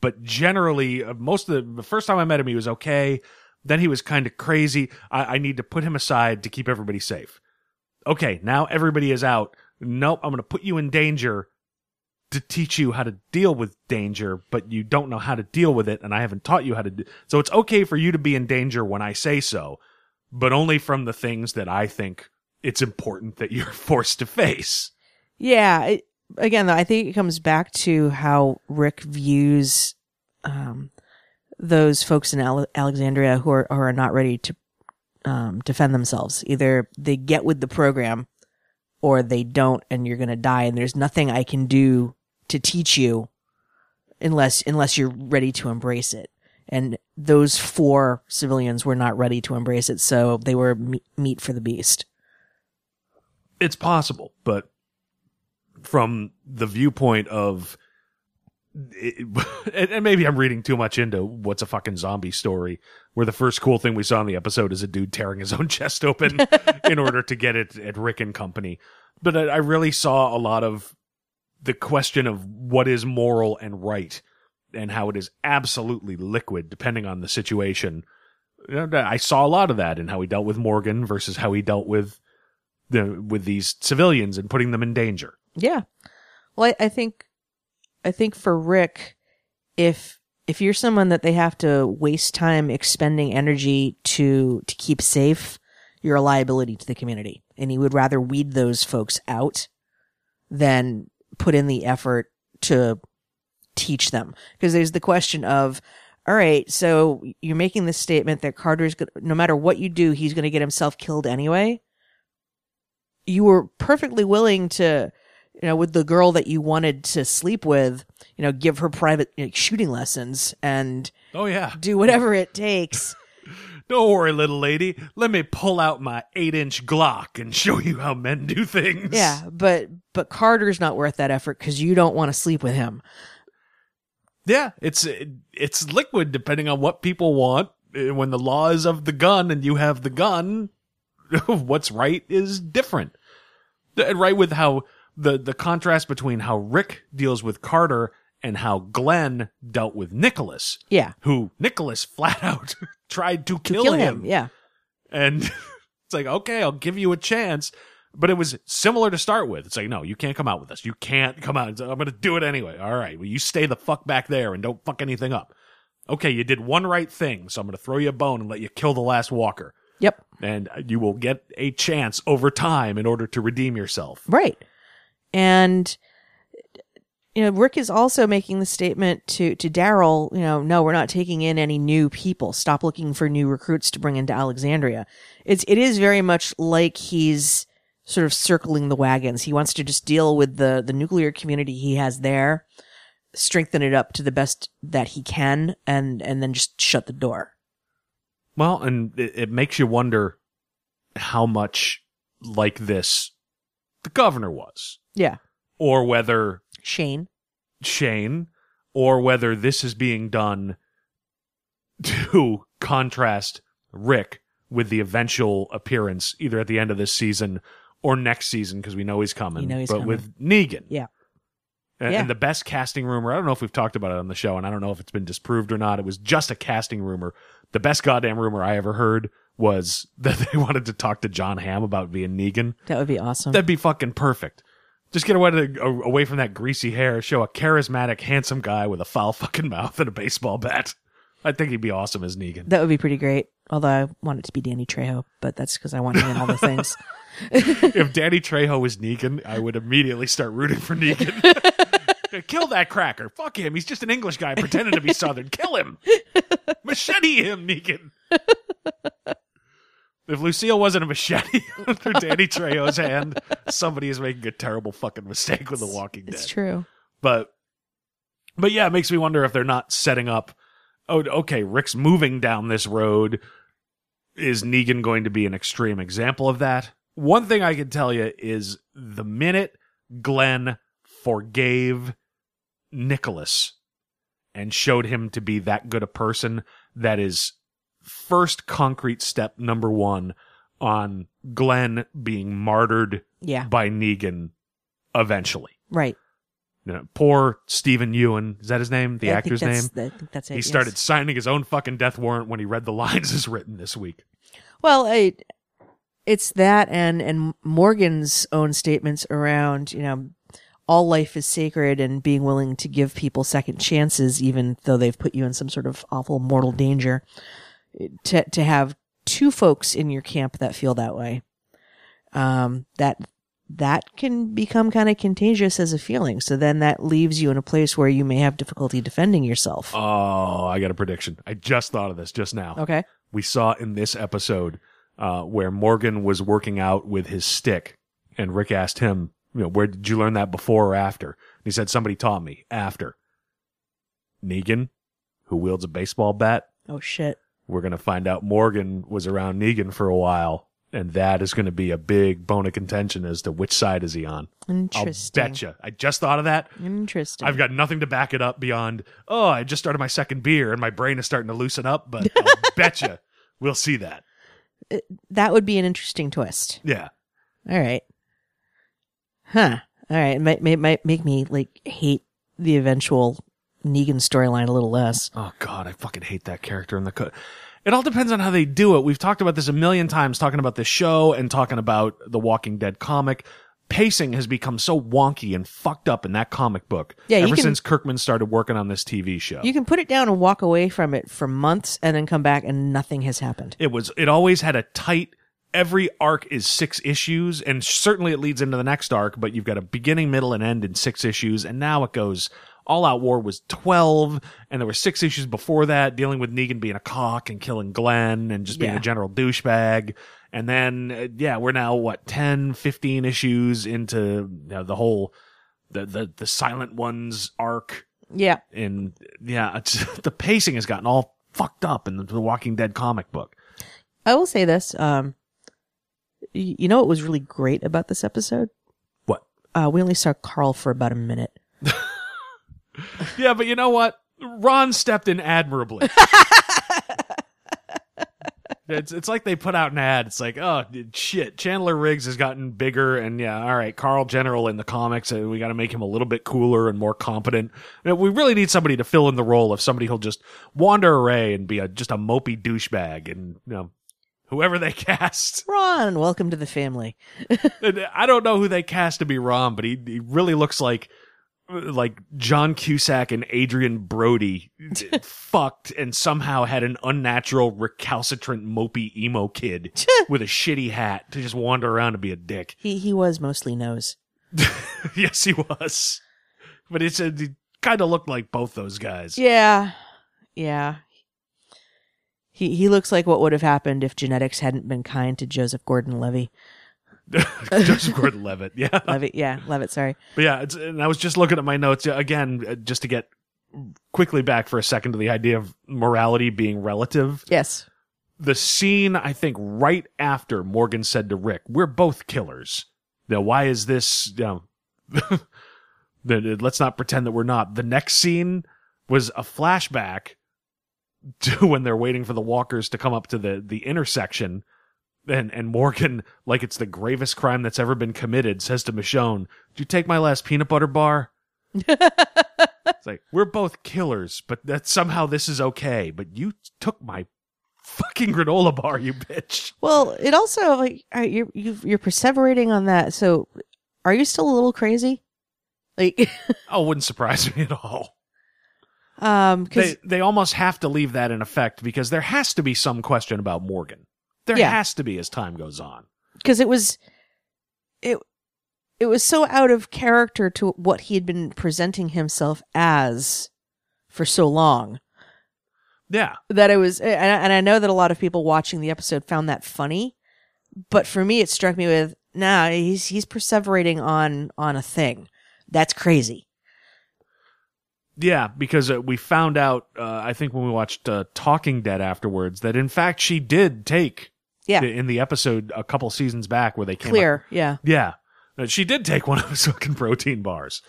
D: but generally, uh, most of the the first time I met him, he was okay. Then he was kind of crazy. I, I need to put him aside to keep everybody safe. Okay, now everybody is out. Nope, I'm going to put you in danger to teach you how to deal with danger, but you don't know how to deal with it, and I haven't taught you how to do. So it's okay for you to be in danger when I say so, but only from the things that I think it's important that you're <laughs> forced to face.
E: Yeah. It, again, though, I think it comes back to how Rick views um, those folks in Ale- Alexandria who are, who are not ready to um, defend themselves. Either they get with the program or they don't, and you're going to die, and there's nothing I can do to teach you unless unless you're ready to embrace it. And those four civilians were not ready to embrace it, so they were me- meat for the beast.
D: It's possible, but from the viewpoint of it, <laughs> and maybe I'm reading too much into what's a fucking zombie story, where the first cool thing we saw in the episode is a dude tearing his <laughs> own chest open <laughs> in order to get it at Rick and Company. But I, I really saw a lot of the question of what is moral and right, and how it is absolutely liquid depending on the situation. I saw a lot of that in how he dealt with Morgan versus how he dealt with the with these civilians and putting them in danger.
E: Yeah. Well, I, I think, I think for Rick, if, if you're someone that they have to waste time expending energy to, to keep safe, you're a liability to the community. And he would rather weed those folks out than put in the effort to teach them. Because there's the question of, all right, so you're making this statement that Carter's gonna, no matter what you do, he's going to get himself killed anyway. You were perfectly willing to, you know, with the girl that you wanted to sleep with, you know, give her private you know, shooting lessons and
D: Oh yeah.
E: do whatever it takes. <laughs>
D: Don't worry, little lady. Let me pull out my eight inch Glock and show you how men do things.
E: yeah, but but Carter's not worth that effort because you don't want to sleep with him.
D: Yeah. It's it's liquid depending on what people want. Uh, When the law is of the gun and you have the gun, <laughs> what's right is different. And right with how the the contrast between how Rick deals with Carter and how Glenn dealt with Nicholas,
E: Yeah,
D: who Nicholas <laughs> flat out <laughs> tried to
E: to
D: kill,
E: kill
D: him.
E: him. Yeah,
D: And <laughs> it's like, okay, I'll give you a chance. But it was similar to start with. It's like, no, you can't come out with us. You can't come out. I'm going to do it anyway. All right. Well, you stay the fuck back there and don't fuck anything up. Okay. You did one right thing. So I'm going to throw you a bone and let you kill the last walker.
E: yep,
D: And you will get a chance over time in order to redeem yourself.
E: right. And you know, Rick is also making the statement to to Daryl. You know, no, we're not taking in any new people. Stop looking for new recruits to bring into Alexandria. It's it is very much like he's sort of circling the wagons. He wants to just deal with the the nuclear community he has there, strengthen it up to the best that he can, and and then just shut the door.
D: Well, and it, it makes you wonder how much like this the governor was
E: Yeah,
D: or whether
E: Shane.
D: Shane, or whether this is being done to contrast Rick with the eventual appearance either at the end of this season or next season because we know he's coming.
E: You know he's
D: but
E: coming.
D: with Negan.
E: Yeah.
D: And,
E: Yeah.
D: and the best casting rumor, I don't know if we've talked about it on the show, and I don't know if it's been disproved or not. It was just a casting rumor. The best goddamn rumor I ever heard was <laughs> that they wanted to talk to Jon Hamm about being Negan.
E: That would be awesome.
D: That'd be fucking perfect. Just get away, to, away from that greasy hair. Show a charismatic, handsome guy with a foul fucking mouth and a baseball bat. I think he'd be awesome as Negan.
E: that would be pretty great. Although I want it to be Danny Trejo, but that's because I want him in all the things. <laughs> <laughs>
D: if Danny Trejo was Negan, I would immediately start rooting for Negan. <laughs> Kill that cracker. Fuck him. He's just an English guy pretending to be Southern. Kill him. Machete him, Negan. If Lucille wasn't a machete <laughs> through Danny Trejo's hand, somebody is making a terrible fucking mistake with The Walking Dead.
E: It's true.
D: but but yeah, it makes me wonder if they're not setting up. Oh, okay, Rick's moving down this road. Is Negan going to be an extreme example of that? One thing I can tell you is the minute Glenn forgave Nicholas and showed him to be that good a person that is first concrete step number one on Glenn being martyred
E: Yeah.
D: by Negan eventually.
E: Right.
D: You know, poor Steven Yeun, is that his name? The
E: I
D: actor's name?
E: I think that's it.
D: He
E: yes.
D: started signing his own fucking death warrant when he read the lines as written this week.
E: Well, I, it's that and and Morgan's own statements around you know all life is sacred and being willing to give people second chances even though they've put you in some sort of awful mortal danger. To to have two folks in your camp that feel that way, um, that that can become kind of contagious as a feeling. So then that leaves you in a place where you may have difficulty defending yourself.
D: Oh, I got a prediction. I just thought of this just now.
E: Okay.
D: we saw in this episode uh, where Morgan was working out with his stick, and Rick asked him, "You know, where did you learn that before or after?" And he said, "Somebody taught me after." Negan, who wields a baseball bat,
E: Oh shit.
D: We're gonna find out Morgan was around Negan for a while, and that is gonna be a big bone of contention as to which side is he on.
E: Interesting.
D: I'll betcha. I just thought of that.
E: Interesting.
D: I've got nothing to back it up beyond, oh, I just started my second beer and my brain is starting to loosen up, but <laughs> I'll betcha we'll see that.
E: Uh, that would be an interesting twist.
D: Yeah.
E: All right. Huh. All right. It might, might, might make me like hate the eventual Negan storyline a little less.
D: Oh God, I fucking hate that character in the cut. It all depends on how they do it. We've talked about this a million times, talking about this show and talking about the Walking Dead comic. Pacing has become so wonky and fucked up in that comic book.
E: Yeah,
D: ever
E: can-
D: since Kirkman started working on this TV show.
E: You can put it down and walk away from it for months and then come back and nothing has happened.
D: it was it always had a tight every arc is six issues and certainly it leads into the next arc but you've got a beginning middle and end in six issues and now it goes all out war was 12 and there were six issues before that dealing with negan being a cock and killing glenn and just being
E: Yeah.
D: a general douchebag and then uh, yeah we're now what 10 15 issues into you know, the whole the, the the silent ones arc
E: Yeah.
D: and yeah it's, <laughs> the pacing has gotten all fucked up in the, the walking dead comic book
E: I will say this. Um, you know what was really great about this episode?
D: what
E: Uh, we only saw Carl for about a minute. <laughs> <laughs>
D: Yeah, but you know what? Ron stepped in admirably. <laughs> it's it's like they put out an ad. It's like, oh shit, Chandler Riggs has gotten bigger, and yeah, all right, Carl General in the comics, uh, we got to make him a little bit cooler and more competent. We really need somebody to fill in the role of somebody who'll just wander away and be a just a mopey douchebag, and you know. Whoever they <laughs> cast,
E: Ron, welcome to the family.
D: I don't know who they cast to be Ron, but he, he really looks like like John Cusack and Adrien Brody <laughs> fucked and somehow had an unnatural recalcitrant mopey emo kid <laughs> with a shitty hat to just wander around and be a dick.
E: He he was mostly nose. <laughs>
D: yes, he was. But it's uh, a, it kind of looked like both those guys.
E: Yeah. Yeah. He he looks like what would have happened if genetics hadn't been kind to Joseph Gordon-Levitt. <laughs>
D: Joseph Gordon-Levitt. Yeah.
E: Levitt, yeah, Levitt. Sorry.
D: But yeah, it's, and I was just looking at my notes uh, again, uh, just to get quickly back for a second to the idea of morality being relative.
E: Yes.
D: the scene I think right after Morgan said to Rick, "We're both killers." Now, why is this? You know, <laughs> let's not pretend that we're not. The next scene was a flashback <laughs> to when they're waiting for the walkers to come up to the the intersection. And and Morgan, like it's the gravest crime that's ever been committed, says to Michonne, "Did you take my last peanut butter bar?" <laughs> it's like we're both killers, but that somehow this is okay. But you took my fucking granola bar, you bitch.
E: Well, it also like you you you're perseverating on that. So, are you still a little crazy? Like, <laughs>
D: Oh, wouldn't surprise me at all.
E: um, because
D: They they almost have to leave that in effect because there has to be some question about Morgan. There
E: Yeah.
D: has to be as time goes on.
E: because it was it it was so out of character to what he had been presenting himself as for so long
D: Yeah.
E: that it was and I, and I know that a lot of people watching the episode found that funny but for me it struck me with nah he's he's perseverating on on a thing that's crazy
D: Yeah, because uh, we found out, uh, I think when we watched uh, Talking Dead afterwards, that in fact she did take
E: yeah
D: in the episode a couple seasons back where they came up-
E: clear yeah
D: Yeah. Uh, She did take one of his <laughs> fucking protein bars.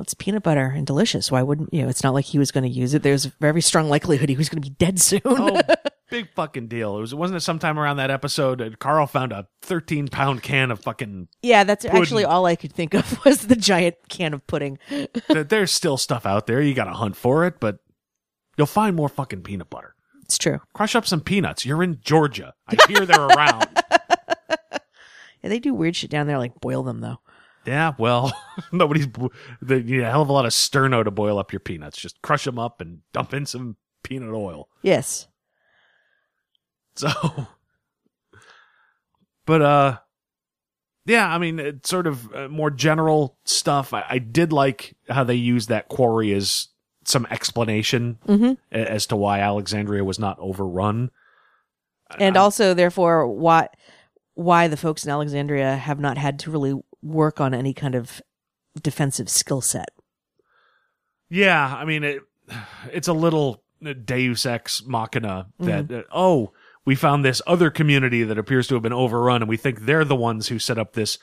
E: it's peanut butter and delicious. Why wouldn't you know? It's not like he was going to use it. There's a very strong likelihood he was going to be dead soon.
D: Oh, <laughs> big fucking deal. It was wasn't it sometime around that episode Carl found a 13 pound can of fucking
E: yeah, that's
D: Pudding.
E: actually all I could think of <laughs> was the giant can of pudding.
D: Th- there's still stuff out there. You got to hunt for it, but you'll find more fucking peanut butter.
E: It's true.
D: Crush up some peanuts. You're in Georgia. I hear they're around. <laughs>
E: Yeah, they do weird shit down there, like boil them though.
D: Yeah, well, <laughs> nobody's bo- the need a hell of a lot of sterno to boil up your peanuts. Just crush them up and dump in some peanut oil.
E: Yes.
D: So, but uh, yeah, I mean, it's sort of uh, more general stuff. I, I did like how they used that quarry as some explanation
E: Mhm.
D: as to why Alexandria was not overrun.
E: And
D: I'm-
E: also, therefore, why why the folks in Alexandria have not had to really work on any kind of defensive skill set.
D: Yeah, I mean, it, it's a little Deus ex machina that, uh, oh, we found this other community that appears to have been overrun, and we think they're the ones who set up this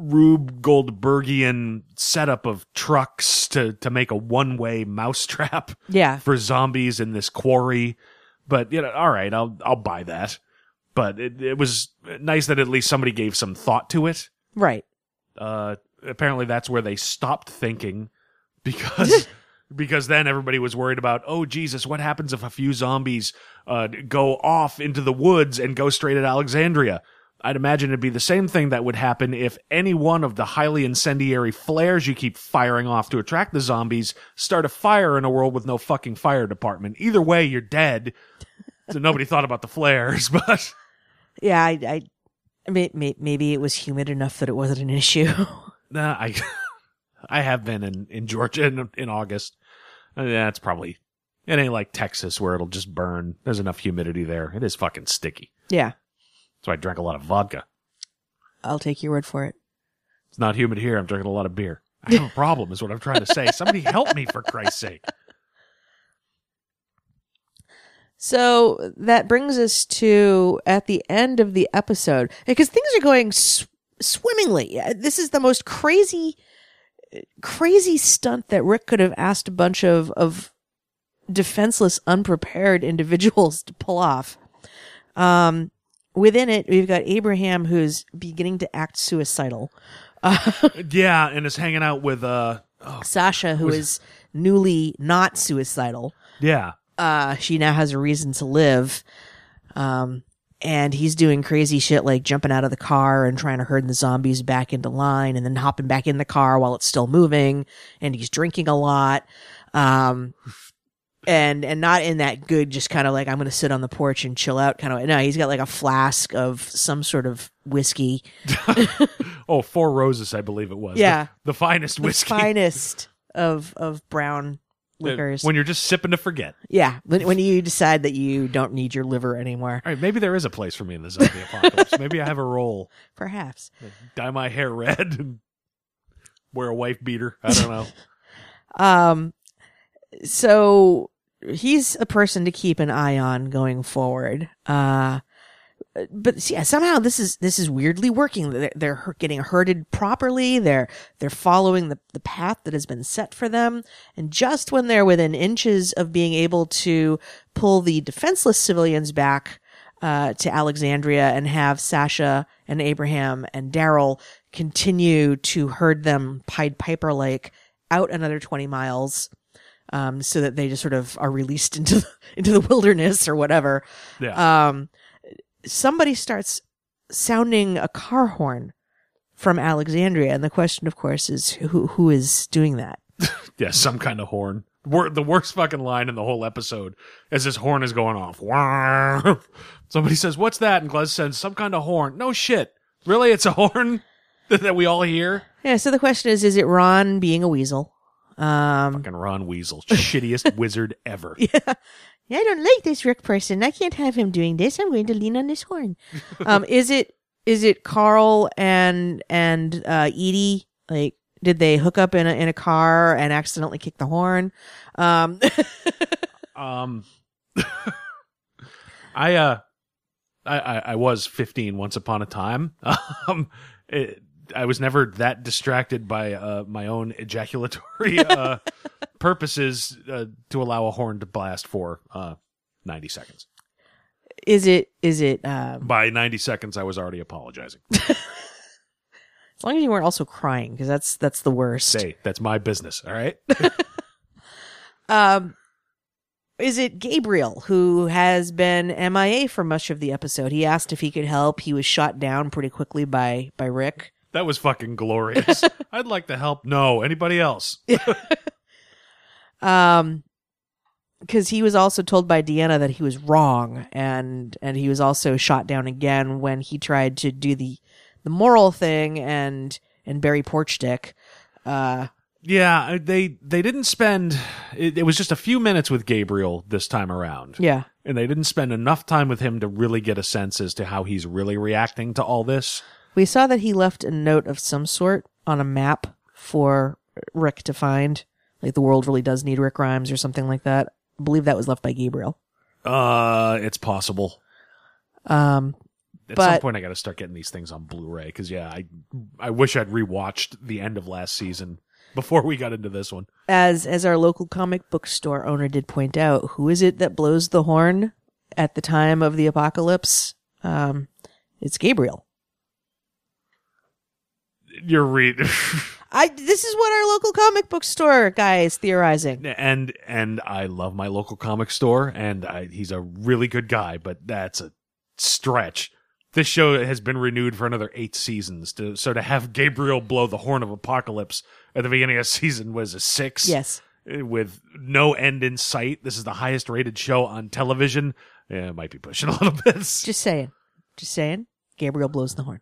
D: Rube Goldbergian setup of trucks to, to make a one way mousetrap
E: Yeah.
D: for zombies in this quarry. But, you know, all right, I'll, I'll buy that. But it, it was nice that at least somebody gave some thought to it
E: Right.
D: uh, apparently that's where they stopped thinking because <laughs> because then everybody was worried about oh Jesus what happens if a few zombies uh, go off into the woods and go straight at Alexandria I'd imagine it'd be the same thing that would happen if any one of the highly incendiary flares you keep firing off to attract the zombies start a fire in a world with no fucking fire department either way you're dead so nobody thought about the flares <laughs> but
E: Yeah. I. I may, may, maybe it was humid enough that it wasn't an issue. <laughs>
D: Nah, I <laughs> I have been in in Georgia in, in August. Uh, Yeah, it's probably it ain't like Texas where it'll just burn. There's enough humidity there. It is fucking sticky.
E: yeah.
D: So I drank a lot of vodka.
E: I'll take your word for it.
D: It's not humid here. I'm drinking a lot of beer. I have a problem, is what I'm trying to say. Somebody help me for Christ's sake.
E: So that brings us to at the end of the episode because things are going sw- swimmingly. Uh, This is the most crazy, crazy stunt that Rick could have asked a bunch of of defenseless, unprepared individuals to pull off. Um, within it, we've got Abraham who's beginning to act suicidal. <laughs>
D: Yeah, and is hanging out with uh oh,
E: Sasha, who is newly not suicidal.
D: yeah.
E: uh, she now has a reason to live. Um, and he's doing crazy shit like jumping out of the car and trying to herd the zombies back into line and then hopping back in the car while it's still moving. And he's drinking a lot. Um, and, and not in that good, just kind of like, I'm going to sit on the porch and chill out kind of. No, he's got like a flask of some sort of whiskey. <laughs>
D: Oh, Four Roses, I believe it was.
E: Yeah.
D: The, the finest
E: The
D: whiskey.
E: finest of, of brown liquors.
D: When you're just sipping to forget.
E: yeah. When, when you decide that you don't need your liver anymore,
D: All right, maybe there is a place for me in the zombie <laughs> apocalypse. Maybe I have a role.
E: perhaps.
D: dye my hair red and wear a wife beater. I don't know. <laughs>
E: Um, so he's a person to keep an eye on going forward. Uh, but yeah, somehow this is this is weirdly working. They're, they're getting herded properly. They're they're following the the path that has been set for them. And just when they're within inches of being able to pull the defenseless civilians back uh, to Alexandria and have Sasha and Abraham and Daryl continue to herd them Pied Piper like out another 20 miles um, so that they just sort of are released <laughs> into the, into the wilderness or whatever.
D: Yeah.
E: Um, somebody starts sounding a car horn from Alexandria, and the question, of course, is who who is doing that? <laughs>
D: yeah, some kind of horn. Wor- the worst fucking line in the whole episode is this horn is going off. <laughs> Somebody says, "What's that?" And Glez says, "Some kind of horn." No shit. Really, it's a horn that we all hear.
E: Yeah. So the question is, is it Ron being a weasel? Um,
D: Fucking Ron Weasel, shittiest <laughs> wizard ever.
E: yeah, I don't like this Rick person. I can't have him doing this. I'm going to lean on this horn. <laughs> um, is it is it Carl and and uh, Edie? Like, did they hook up in a in a car and accidentally kick the horn? Um, <laughs>
D: Um, I uh, I, I I was 15 once upon a time. Um, it, I was never that distracted by uh, my own ejaculatory <laughs> uh, purposes uh, to allow a horn to blast for uh, 90 seconds.
E: Is it is it um,
D: By 90 seconds, I was already apologizing. <laughs>
E: as long as you weren't also crying because that's that's the worst.
D: Hey, that's my business. All right. <laughs>
E: Um, is it Gabriel who has been MIA for much of the episode? He asked if he could help. He was shot down pretty quickly by by Rick.
D: That was fucking glorious. <laughs> I'd like to help. No, anybody else? <laughs>
E: Um, because he was also told by Deanna that he was wrong, and and he was also shot down again when he tried to do the the moral thing and and bury porch dick. Uh,
D: Yeah, they they didn't spend. It, it was just a few minutes with Gabriel this time around.
E: yeah,
D: and they didn't spend enough time with him to really get a sense as to how he's really reacting to all this.
E: We saw that he left a note of some sort on a map for Rick to find. Like the world really does need Rick Grimes or something like that. I believe that was left by Gabriel.
D: Uh, it's possible.
E: Um,
D: At some point, I got to start getting these things on Blu-ray because yeah, I I wish I'd rewatched the end of last season <laughs> before we got into this one.
E: as as our local comic book store owner did point out, who is it that blows the horn at the time of the apocalypse? Um, it's Gabriel.
D: You're read <laughs>
E: I this is what our local comic book store guy is theorizing.
D: and and I love my local comic store, and I, he's a really good guy, but that's a stretch. This show has been renewed for another eight seasons, to, so to have Gabriel blow the horn of apocalypse at the beginning of <laughs> season was a six.
E: Yes.
D: Uh, with no end in sight. This is the highest rated show on television. Yeah, it might be pushing a little bit.
E: Just saying. Just saying. Gabriel blows the horn.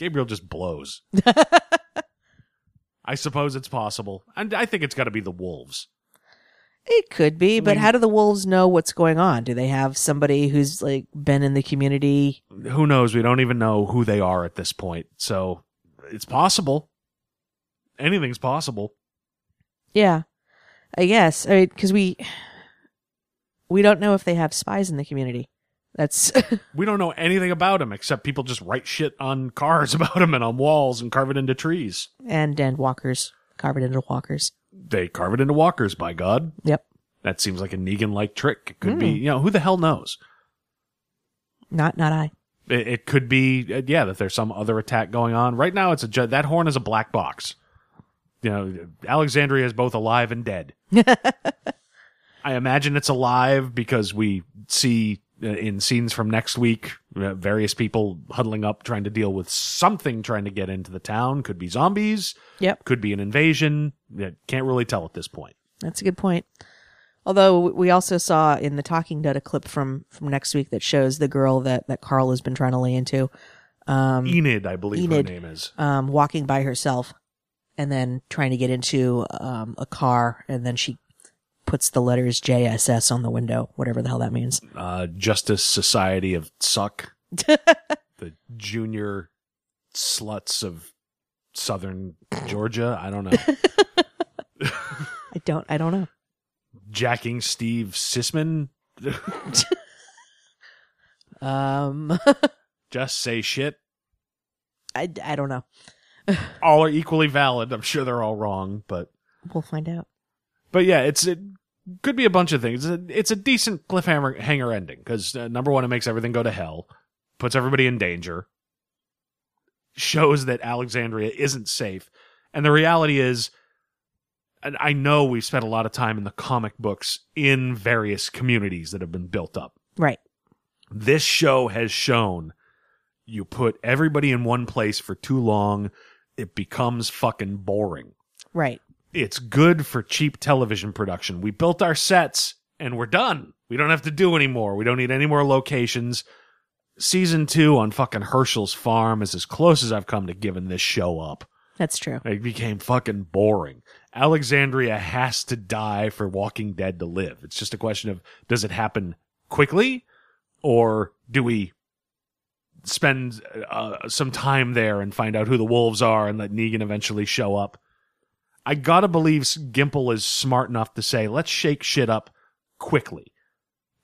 D: Gabriel just blows. <laughs> I suppose it's possible. And I think it's got to be the Wolves.
E: It could be, but
D: We-
E: how do the wolves know what's going on? Do they have somebody who's like been in the community?
D: Who knows? We don't even know who they are at this point. So it's possible. Anything's possible.
E: Yeah, I guess. I mean, because we we don't know if they have spies in the community. That's <laughs>
D: We don't know anything about him except people just write shit on cars <laughs> about him and on walls and carve it into trees.
E: and and walkers carve it into walkers.
D: They carve it into walkers, by God.
E: Yep.
D: That seems like a Negan like trick. It could be, you know, who the hell knows?
E: Not not I.
D: It, it could be, uh, yeah, that there's some other attack going on. Right now, it's a that horn is a black box. You know, Alexandria is both alive and dead. <laughs> I imagine it's alive because we see in scenes from next week uh, various people huddling up trying to deal with something trying to get into the town. Could be zombies.
E: Yep.
D: Could be an invasion. Can't really tell at this point.
E: That's a good point. Although we also saw in the Talking Dead a clip from from next week that shows the girl that that Carl has been trying to lay into,
D: Enid, I believe
E: Enid.
D: her name is.
E: um, walking by herself, and then trying to get into um, a car, and then she puts the letters JSS on the window, whatever the hell that means.
D: uh, Justice Society of Suck, <laughs> the junior sluts of Southern Georgia. I don't know. <laughs>
E: I don't I don't know.
D: Jacking Steve Sisman. <laughs>
E: Um,
D: Just say shit.
E: I, I don't know.
D: All are equally valid. I'm sure they're all wrong, but
E: We'll find out.
D: but yeah, it's it could be a bunch of things. It's a, it's a decent cliffhanger hanger ending because uh, number one, it makes everything go to hell, puts everybody in danger, shows that Alexandria isn't safe, and the reality is, and I know we've spent a lot of time in the comic books in various communities that have been built up.
E: Right.
D: This show has shown you put everybody in one place for too long, it becomes fucking boring
E: Right.
D: It's good for cheap television production. We built our sets and we're done. We don't have to do anymore. We don't need any more locations. Season two on fucking Hershel's farm is as close as I've come to giving this show up.
E: That's true.
D: It became fucking boring. Alexandria has to die for Walking Dead to live. It's just a question of does it happen quickly or do we spend uh, some time there and find out who the wolves are and let Negan eventually show up? I gotta believe Gimple is smart enough to say, let's shake shit up quickly.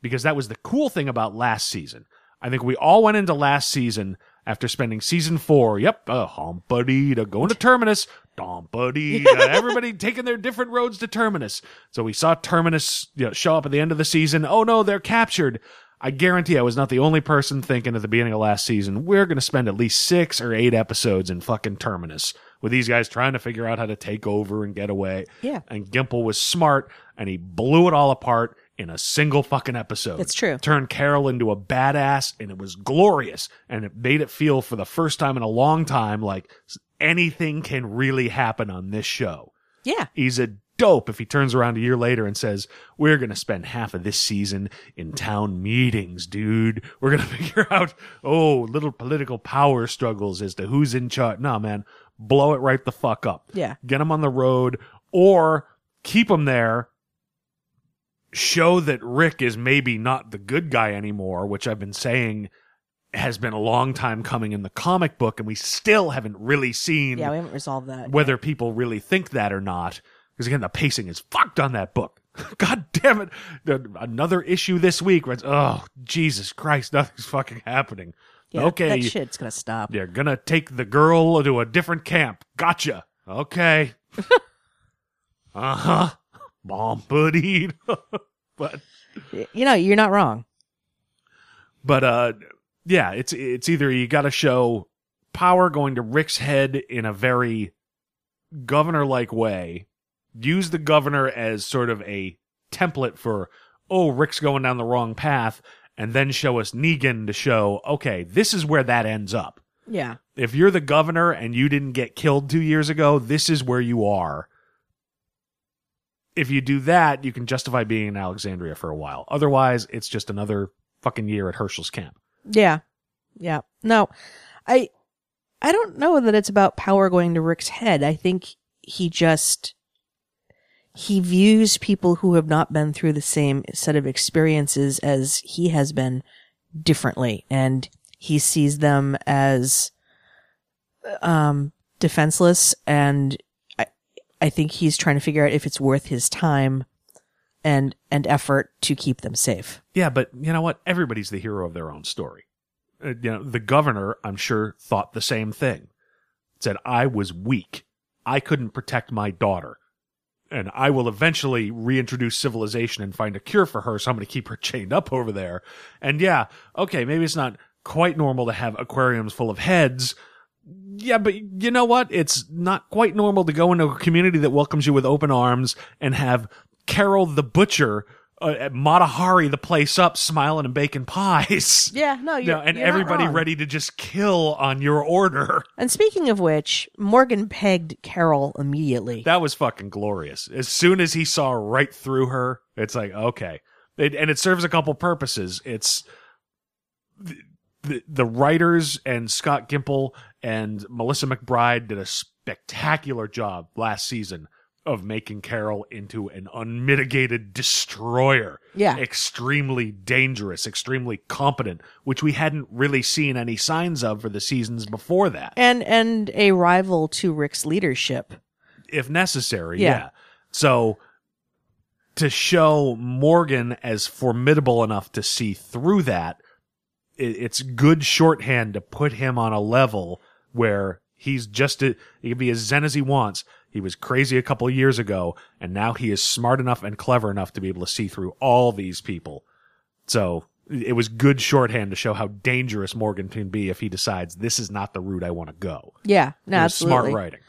D: Because that was the cool thing about last season. I think we all went into last season after spending season four, yep, uh, Humpadita going to Terminus, Dompadita, <laughs> everybody taking their different roads to Terminus. So we saw Terminus you know, show up at the end of the season. Oh no, they're captured. I guarantee I was not the only person thinking at the beginning of last season, we're going to spend at least six or eight episodes in fucking Terminus with these guys trying to figure out how to take over and get away.
E: Yeah.
D: And Gimple was smart and he blew it all apart in a single fucking episode.
E: It's true.
D: Turned Carol into a badass and it was glorious and it made it feel for the first time in a long time like anything can really happen on this show.
E: Yeah.
D: He's a dope if he turns around a year later and says, We're going to spend half of this season in town meetings, dude. We're going <laughs> to figure out, oh, little political power struggles as to who's in charge. No, man, blow it right the fuck up.
E: Yeah.
D: Get him on the road or keep him there. Show that Rick is maybe not the good guy anymore, which I've been saying has been a long time coming in the comic book, and we still haven't really seen
E: Yeah, we haven't resolved that.
D: whether people really think that or not. Because again, the pacing is fucked on that book. <laughs> God damn it. Another issue this week where it's, oh, Jesus Christ, <laughs> nothing's fucking happening.
E: Yeah,
D: okay.
E: That shit's gonna stop.
D: They're gonna take the girl to a different camp. Gotcha. Okay. uh huh. Bomb buddy. but
E: You know, you're not wrong.
D: but uh yeah, it's it's either you got to show power going to Rick's head in a very governor like way, use the governor as sort of a template for oh Rick's going down the wrong path, and then show us Negan to show okay this is where that ends up.
E: Yeah.
D: If you're the governor and you didn't get killed two years ago, this is where you are. If you do that, you can justify being in Alexandria for a while. Otherwise, it's just another fucking year at Hershel's camp.
E: Yeah. Yeah. No, I, I don't know that it's about power going to Rick's head. I think he just, he views people who have not been through the same set of experiences as he has been differently. And he sees them as, um, defenseless. And I, I think he's trying to figure out if it's worth his time and, and effort to keep them safe.
D: Yeah, but you know what? Everybody's the hero of their own story. Uh, you know, the governor, I'm sure, thought the same thing. Said, I was weak. I couldn't protect my daughter. And I will eventually reintroduce civilization and find a cure for her, so I'm going to keep her <laughs> chained up over there. And yeah, okay, maybe it's not quite normal to have aquariums full of heads. Yeah, but you know what? It's not quite normal to go into a community that welcomes you with open arms and have Carol the Butcher uh, at Mata Hari the place up, smiling and baking pies. <laughs>
E: Yeah, no,
D: You know, and everybody ready to just kill on your order. <laughs>
E: And speaking of which, Morgan pegged Carol immediately.
D: That was fucking glorious. As soon as he saw right through her, it's like, okay. It, and it serves a couple purposes. It's the, the, the writers and Scott Gimple and Melissa McBride did a spectacular job last season of making Carol into an unmitigated destroyer.
E: Yeah.
D: Extremely dangerous, extremely competent, which we hadn't really seen any signs of for the seasons before that.
E: and and a rival to Rick's leadership.
D: if necessary.
E: Yeah.
D: Yeah. So to show Morgan as formidable enough to see through that, it, it's good shorthand to put him on a level where he's just a, he can be as zen as he wants. He was crazy a couple of years ago, and now he is smart enough and clever enough to be able to see through all these people. So it was good shorthand to show how dangerous Morgan can be if he decides this is not the route I want to go.
E: Yeah, no, absolutely.
D: smart writing.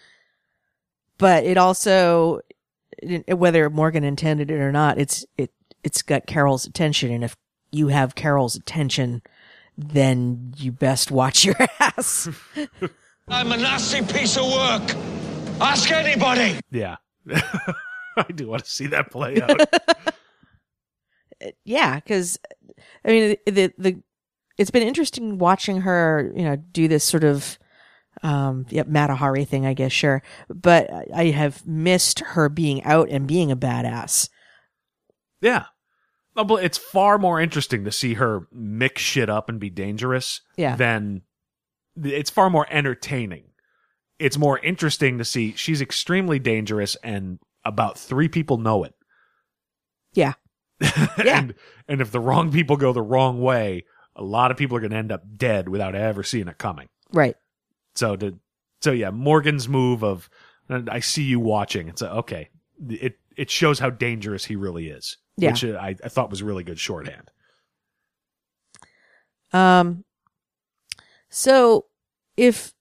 E: But it also, whether Morgan intended it or not, it's it it's got Carol's attention, and if you have Carol's attention, then you best watch your <laughs> ass.
F: I'm a nasty piece of work. Ask anybody.
D: Yeah. <laughs> I do want to see that play out. <laughs>
E: yeah, because I mean the the it's been interesting watching her, you know, do this sort of um yep Mata Hari thing, I guess, sure. But I have missed her being out and being a badass.
D: yeah. No, but It's far more interesting to see her mix shit up and be dangerous
E: Yeah.
D: than it's far more entertaining. It's more interesting to see she's extremely dangerous and about three people know it.
E: Yeah. <laughs> Yeah.
D: and and if the wrong people go the wrong way, a lot of people are going to end up dead without ever seeing it coming.
E: Right.
D: So to, so yeah, Morgan's move of, I see you watching. It's a, okay. It, it shows how dangerous he really is.
E: Yeah.
D: Which I, I thought was really good shorthand.
E: Um, so if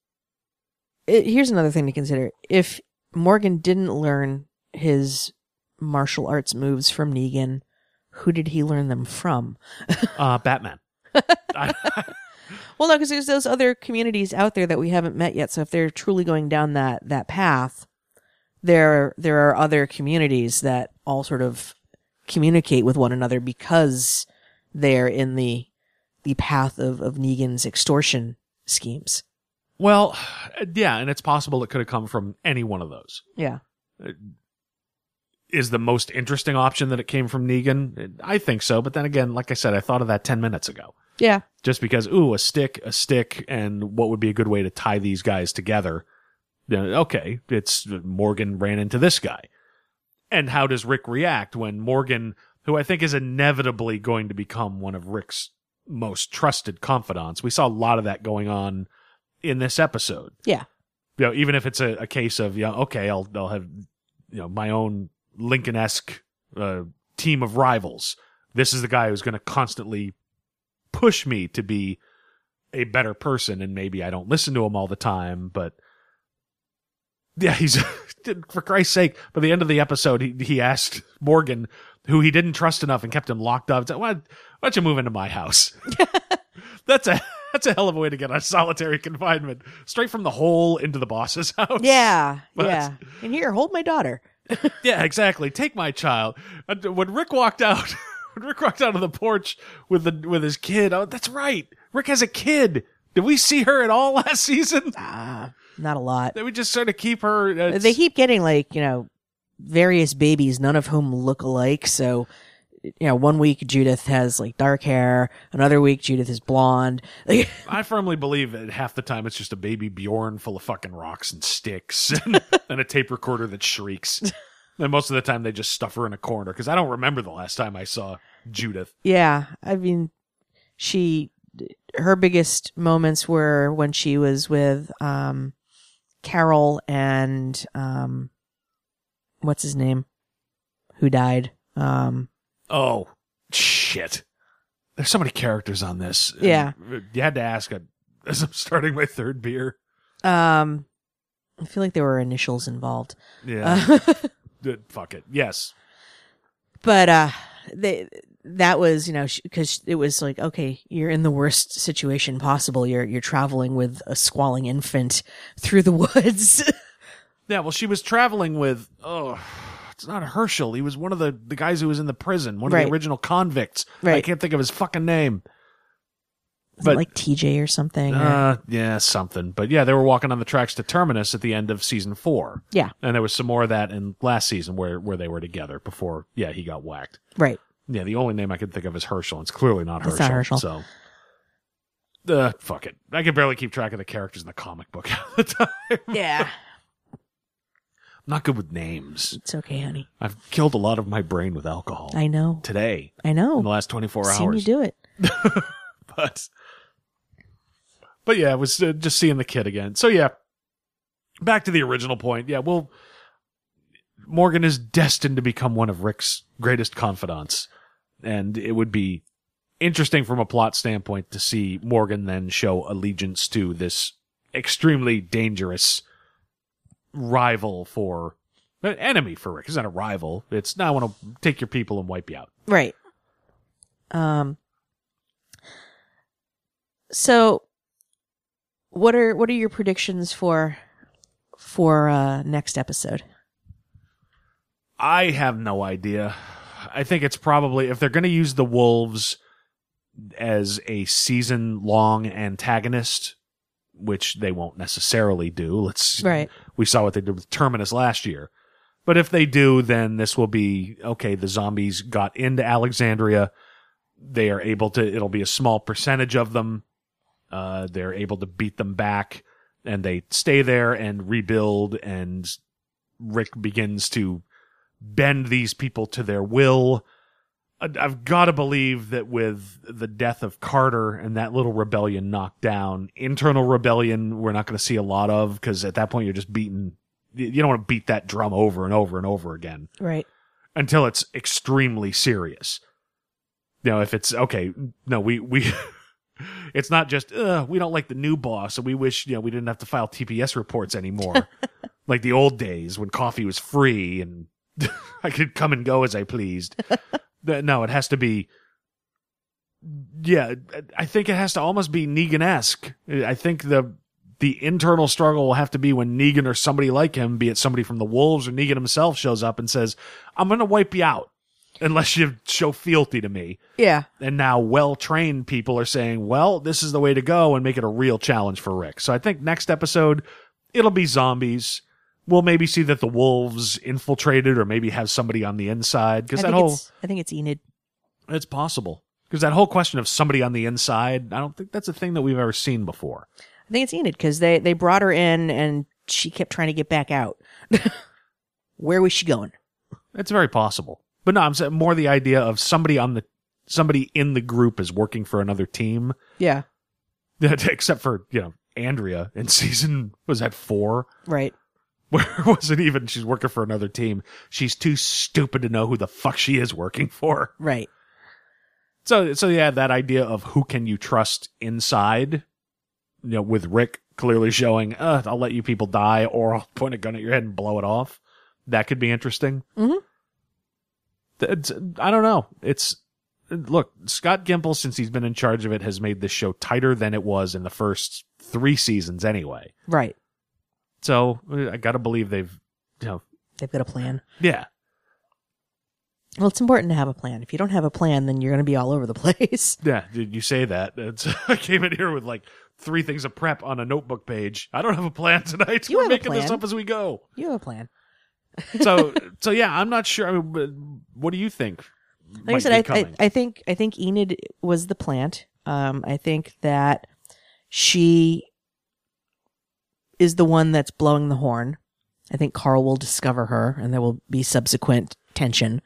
E: it, here's another thing to consider: if Morgan didn't learn his martial arts moves from Negan, who did he learn them from? <laughs>
D: Uh, Batman. <laughs>
E: Well, no, because there's those other communities out there that we haven't met yet. So if they're truly going down that that path, there there are other communities that all sort of communicate with one another because they're in the the path of of Negan's extortion schemes.
D: Well, yeah, and it's possible it could have come from any one of those.
E: Yeah.
D: Is the most interesting option that it came from Negan? I think so, but then again, like I said, I thought of that 10 minutes ago.
E: Yeah.
D: just because ooh a stick a stick and what would be a good way to tie these guys together okay it's morgan ran into this guy and how does rick react when morgan who i think is inevitably going to become one of rick's most trusted confidants we saw a lot of that going on in this episode
E: Yeah.
D: you know even if it's a, a case of yeah okay i'll i'll have you know my own lincoln-esque uh, team of rivals this is the guy who's going to constantly push me to be a better person and maybe I don't listen to him all the time, but yeah, he's <laughs> for Christ's sake. By the end of the episode, he he asked Morgan, who he didn't trust enough and kept him locked up. Said, why, why don't you move into my house? <laughs> that's a that's a hell of a way to get on solitary confinement, straight from the hole into the boss's <laughs> house.
E: Yeah.
D: But-
E: yeah. And here, hold my daughter. <laughs>
D: Yeah, exactly. Take my child. When Rick walked out, <laughs> when Rick walked out of the porch with the with his kid, oh, that's right. Rick has a kid. Did we see her at all last season?
E: Ah, not a lot.
D: They we just sort of keep her? uh,
E: They keep getting like, you know, various babies, none of whom look alike. So, you know, one week Judith has like dark hair, another week Judith is blonde. <laughs>
D: I firmly believe that half the time it's just a baby Bjorn full of fucking rocks and sticks <laughs> and, and a tape recorder that shrieks. <laughs> And most of the time they just stuff her in a corner because I don't remember the last time I saw Judith.
E: yeah, I mean, she, her biggest moments were when she was with, um, Carol and, um, what's his name? Who died? Um,
D: Oh, shit. There's so many characters on this.
E: Yeah.
D: You had to ask uh, as I'm starting my third beer.
E: um, I feel like there were initials involved.
D: Yeah. Uh, <laughs> fuck it. Yes.
E: but uh they that was you know because it was like okay you're in the worst situation possible you're you're traveling with a squalling infant through the <laughs> woods
D: Yeah, well, she was traveling with, oh, it's not Hershel. He was one of the, the guys who was in the prison, one of
E: Right.
D: the original convicts. I
E: Right.
D: can't think of his fucking name.
E: Was it
D: But-
E: like tj or something or-
D: Uh, yeah, something. But yeah, they were walking on the tracks to Terminus at the end of season four.
E: yeah
D: And there was some more of that in last season where, where they were together before, yeah, he got whacked.
E: right
D: Yeah, the only name I can think of is Hershel. and It's clearly not
E: It's
D: Hershel.
E: not Hershel.
D: So, uh, fuck it. I can barely keep track of the characters in the comic book <laughs> at the time.
E: yeah
D: I'm not good with names.
E: it's okay honey
D: I've killed a lot of my brain with alcohol
E: i know
D: today
E: i know.
D: in the last 24
E: seen you
D: hours.
E: do it <laughs>
D: But, but yeah, it was uh, just seeing the kid again. So yeah, back to the original point. Yeah, well, Morgan is destined to become one of Rick's greatest confidants. And it would be interesting from a plot standpoint to see Morgan then show allegiance to this extremely dangerous rival for uh, enemy for Rick. It's not a rival. It's now I want to take your people and wipe you out.
E: right um so what are what are your predictions for for uh next episode
D: I have no idea. I think it's probably if they're going to use the wolves as a season long antagonist, which they won't necessarily do. Let's
E: Right.
D: We saw what they did with Terminus last year. But if they do, then this will be okay. The zombies got into Alexandria. They are able to, it'll be a small percentage of them. Uh, they're able to beat them back and they stay there and rebuild and Rick begins to bend these people to their will. I- I've got to believe that with the death of Carter and that little rebellion knocked down, internal rebellion we're not going to see a lot of because at that point you're just beating. You you don't want to beat that drum over and over and over again
E: Right.
D: until it's extremely serious. You know, if it's okay, no, we we. <laughs> It's not just uh, we don't like the new boss, and we wish you know we didn't have to file TPS reports anymore, <laughs> like the old days when coffee was free and <laughs> I could come and go as I pleased. No, it has to be. Yeah, I think it has to almost be Negan esque. I think the the internal struggle will have to be when Negan or somebody like him, be it somebody from the Wolves or Negan himself, shows up and says, "I'm going to wipe you out unless you show fealty to me."
E: Yeah.
D: And now well trained people are saying, "Well, this is the way to go," and make it a real challenge for Rick. So I think next episode it'll be zombies. We'll maybe see that the wolves infiltrated, or maybe have somebody on the inside because that whole
E: I think it's Enid.
D: it's possible because that whole question of somebody on the inside, I don't think that's a thing that we've ever seen before.
E: I think it's Enid because they they brought her in and she kept trying to get back out. <laughs> Where was she going?
D: It's very possible, but no, I'm saying more the idea of somebody on the somebody in the group is working for another team,
E: Yeah. <laughs>
D: except for you know Andrea in <laughs> season was that four.
E: Right.
D: Where it <laughs> wasn't even she's working for another team. She's too stupid to know who the fuck she is working for.
E: Right.
D: So so yeah, that idea of who can you trust inside, you know, with Rick clearly showing, uh, I'll let you people die or I'll point a gun at your head and blow it off. That could be interesting.
E: Mm-hmm.
D: It's- I don't know. It's look, Scott Gimple, since he's been in charge of it, has made this show tighter than it was in the first three seasons anyway.
E: Right.
D: So I gotta believe they've, you know,
E: They've got a plan.
D: yeah,
E: Well, it's important to have a plan. If you don't have a plan, then you're going to be all over the <laughs> place.
D: Yeah, did you say that? It's, <laughs> I came in here with like three things of prep on a notebook page. I don't have a plan <laughs> tonight.
E: You
D: We're
E: have a
D: making this
E: plan.
D: up as we go.
E: You have a plan.
D: So, so yeah, I'm not sure. I mean, but what do you think?
E: Like I
D: might
E: said,
D: be
E: I, I,
D: coming?
E: I think I think Enid was the plant. Um, I think that she is the one that's blowing the horn. I think Carl will discover her, and there will be subsequent tension.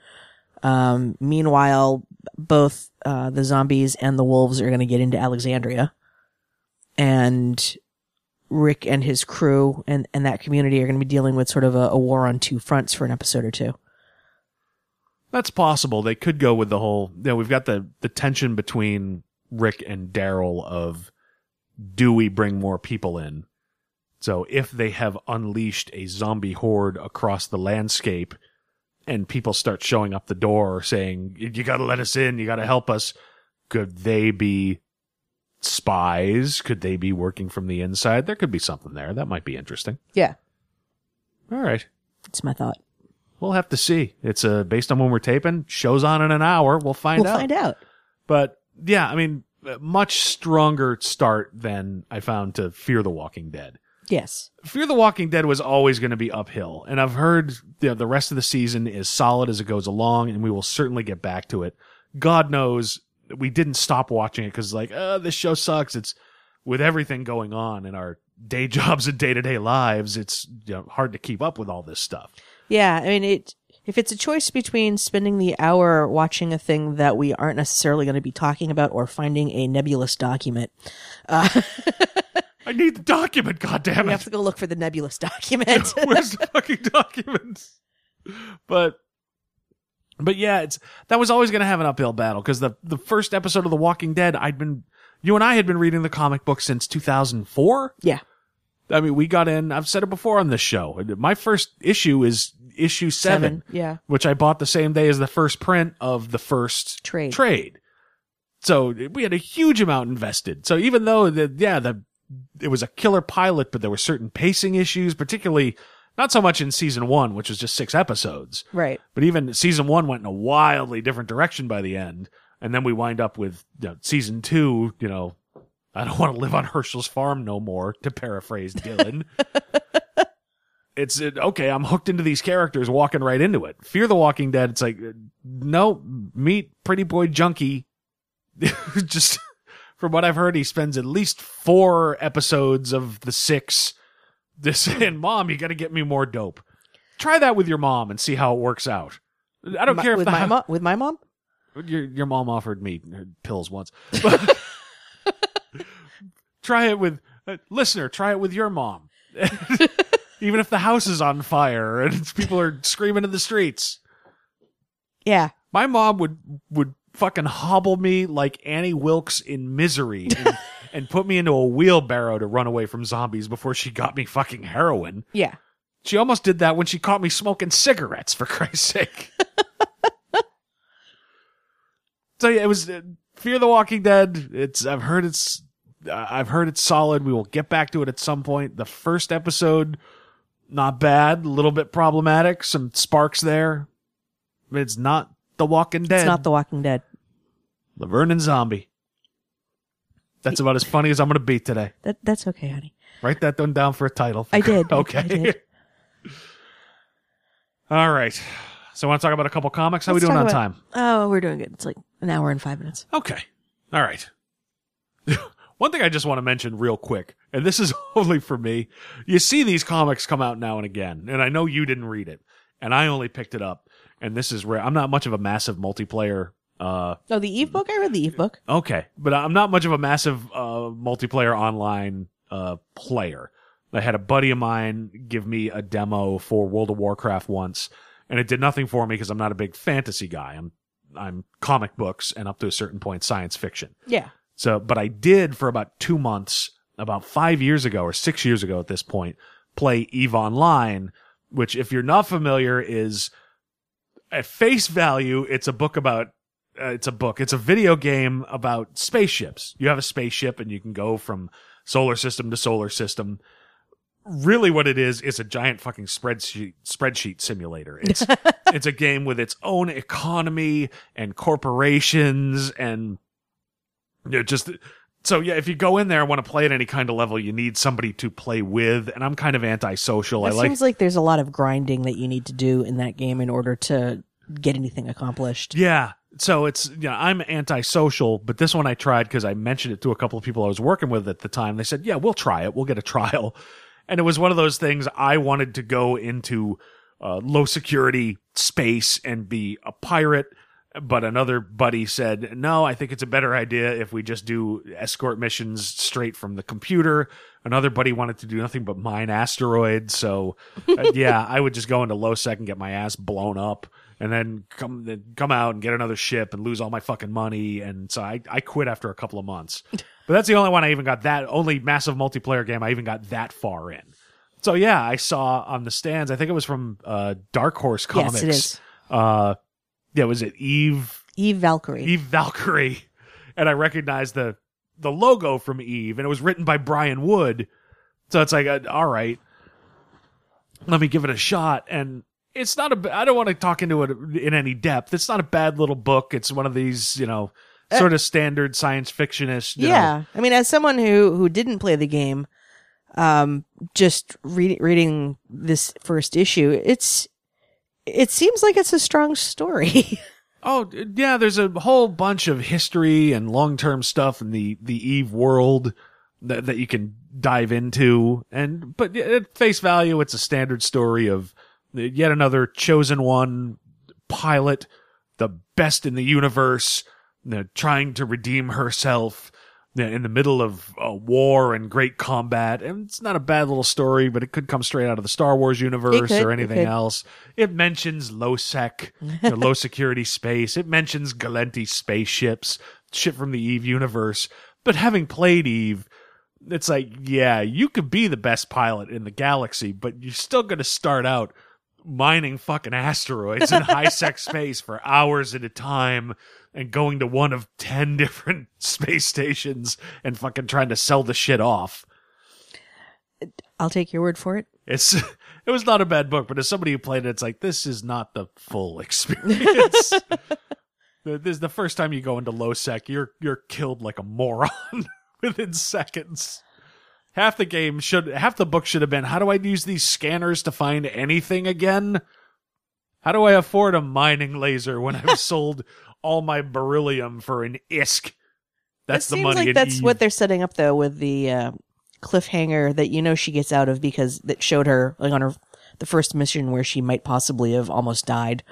E: Um, meanwhile, both uh, the zombies and the wolves are going to get into Alexandria, and Rick and his crew and, and that community are going to be dealing with sort of a, a war on two fronts for an episode or two.
D: That's possible. They could go with the whole. You know, we've got the the tension between Rick and Daryl of do we bring more people in? So if they have unleashed a zombie horde across the landscape and people start showing up the door saying, you got to let us in, you got to help us, could they be spies? Could they be working from the inside? There could be something there. That might be interesting.
E: Yeah,
D: All right.
E: it's my thought.
D: We'll have to see. It's uh, based on when we're taping. Show's on in an hour. We'll find
E: we'll
D: out.
E: find out.
D: But yeah, I mean, much stronger start than I found to Fear the Walking Dead.
E: Yes.
D: Fear the Walking Dead was always going to be uphill, and I've heard you know, the rest of the season is solid as it goes along, and we will certainly get back to it. God knows we didn't stop watching it because like, uh, this show sucks. It's with everything going on in our day <laughs> jobs and day to day lives. It's you know, hard to keep up with all this stuff.
E: Yeah, I mean, it. If it's a choice between spending the hour watching a thing that we aren't necessarily going to be talking about or finding a nebulous document, <laughs>
D: I need the document. God damn
E: we have to go look for the nebulous <laughs> document.
D: Where's the fucking documents? But but yeah, it's that was always going to have an uphill battle because the the first episode of The Walking Dead, I'd been you and I had been reading the comic book since 2004.
E: yeah.
D: I mean, we got in. I've said it before on this show. My first issue is issue seven,
E: Yeah.
D: which I bought the same day as the first print of the first
E: Trade.
D: Trade. So we had a huge amount invested. So even though the yeah the it was a killer pilot, but there were certain pacing issues, particularly not so much in season one, which was just six episodes,
E: Right.
D: but even season one went in a wildly different direction by the end. And then we wind up with you know, season two, you know, I don't <laughs> want to live on Hershel's farm no more, to paraphrase Dylan. <laughs> it's it, okay, I'm hooked into these characters, walking right into it. Fear the Walking Dead, it's like, uh, no, meet Pretty Boy Junkie. <laughs> Just from what I've heard, he spends at least four episodes of the six this <laughs> and Mom, you got to get me more dope. Try that with your mom and see how it works out. I don't
E: Mi-
D: care if
E: with
D: the
E: my mom. With my mom.
D: Your your mom offered me pills once. But <laughs> try it with uh, listener. Try it with your mom. <laughs> Even if the house is on fire and people are screaming in the streets,
E: Yeah.
D: my mom would would fucking hobble me like Annie Wilkes in Misery and, <laughs> and put me into a wheelbarrow to run away from zombies before she got me fucking heroin.
E: Yeah.
D: She almost did that when she caught me smoking cigarettes, for <laughs> Christ's sake. so yeah, it was uh, Fear the Walking Dead. It's I've heard it's uh, I've heard it's solid. We will get back to it at some point. The first episode, not bad, a little bit problematic, some sparks there. It's not The Walking Dead.
E: It's not The Walking Dead.
D: Laverne and Zombie. That's about as funny as I'm going to be today.
E: That that's okay, honey.
D: Write that one down for a title.
E: I did. <laughs>
D: okay.
E: I did. <laughs>
D: All right. So, I want to talk about a couple comics? How
E: Let's
D: we doing on
E: talk
D: time?
E: about- Oh, we're doing good. It's like an hour and five minutes.
D: Okay. All right. <laughs> One thing I just want to mention real quick, and this is only for me. You see these comics come out now and again, and I know you didn't read it, and I only picked it up. And this is rare. I'm not much of a massive multiplayer. Uh,
E: Oh, the Eve book. I read the Eve book.
D: okay, but I'm not much of a massive uh, multiplayer online uh, player. I had a buddy of mine give me a demo for World of Warcraft once, and it did nothing for me because I'm not a big fantasy guy. I'm I'm comic books and up to a certain point science fiction.
E: Yeah.
D: So, but I did for about two months, about five years ago or six years ago at this point, play EVE Online, which if you're not familiar is at face value, it's a book about, uh, it's a book, it's a video game about spaceships. You have a spaceship and you can go from solar system to solar system. Really what it is, is a giant fucking spreadsheet, spreadsheet simulator. It's, <laughs> it's a game with its own economy and corporations and you know, just so yeah, if you go in there and want to play at any kind of level, you need somebody to play with. And I'm kind of antisocial.
E: It
D: I like
E: seems like there's a lot of grinding that you need to do in that game in order to get anything accomplished.
D: Yeah. So it's, yeah, I'm antisocial, but this one I tried because I mentioned it to a couple of people I was working with at the time. They said, yeah, we'll try it. We'll get a <laughs> trial. And it was one of those things I wanted to go into uh, low security space and be a pirate. But another buddy said, no, I think it's a better idea if we just do escort missions straight from the computer. Another buddy wanted to do nothing but mine asteroids. So, uh, <laughs> yeah, I would just go into low sec and get my ass blown up and then come then come out and get another ship and lose all my fucking money. And so I, I quit after a couple of months. <laughs> But that's the only one I even got that only massive multiplayer game I even got that far in. So yeah, I saw on the stands. I think it was from uh, Dark Horse Comics.
E: Yes, it is.
D: Uh, yeah, was it Eve
E: Eve Valkyrie.
D: Eve Valkyrie? And I recognized the the logo from Eve, and it was written by Brian Wood. So it's like, uh, all right, let me give it a shot. And it's not a. I don't want to talk into it in any depth. It's not a bad little book. It's one of these, you know, sort of standard science fictionist. you know,
E: yeah. I mean, as someone who who didn't play the game, um, just reading reading this first issue, it's it seems like it's a strong story. <laughs>
D: Oh yeah, there's a whole bunch of history and long term stuff in the the Eve world that that you can dive into, and but at face value, it's a standard story of yet another chosen one pilot, the best in the universe, you know, trying to redeem herself in the middle of a war and great combat. And it's not a bad little story, but it could come straight out of the Star Wars universe
E: could,
D: or anything
E: could.
D: else. It mentions low sec, you know, low security space. It mentions Gallente spaceships, shit from the Eve universe. But having played Eve, it's like, yeah, you could be the best pilot in the galaxy, but you're still going to start out mining fucking asteroids in high sec <laughs> space for hours at a time and going to one of 10 different <laughs> space stations and fucking trying to sell the shit off.
E: I'll take your word for it.
D: It's <laughs> it was not a bad book, but as somebody who played it, it's like this is not the full experience. The- this is the first time you go into low sec, you're you're killed like a moron within seconds. Half the game should half the book should have been how do I use these scanners to find anything again? How do I afford a mining laser when I've <laughs> sold all my beryllium for an isk? That's
E: it
D: the
E: seems
D: money.
E: like that's
D: Eve.
E: what they're setting up though with the uh, cliffhanger that you know she gets out of because that showed her like on her the first mission where she might possibly have almost died.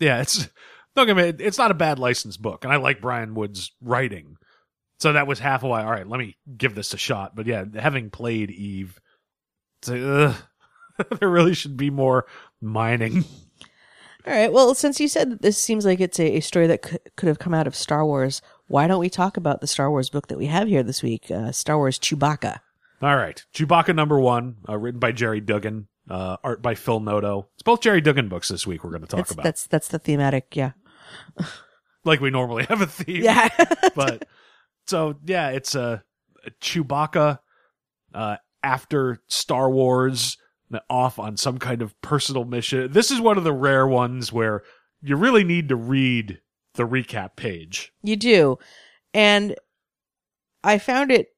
D: Yeah, it's don't get me, it's not a bad licensed book, and I like Brian Wood's writing. So that was half a why. All right, let me give this a shot. But yeah, having played Eve, it's like, <laughs> there really should be more mining.
E: All right. Well, since you said that this seems like it's a, a story that could, could have come out of Star Wars, why don't we talk about the Star Wars book that we have here this week? Uh, Star Wars Chewbacca.
D: All right, Chewbacca number one, uh, written by Gerry Duggan, uh, art by Phil Noto. It's both Gerry Duggan books this week. We're going to talk
E: That's
D: about,
E: that's that's the thematic. Yeah.
D: like we normally <laughs> have a theme.
E: Yeah.
D: but so yeah, it's a, a Chewbacca uh, after Star Wars off on some kind of personal mission. This is one of the rare ones where you really need to read the recap page.
E: You do. And I found it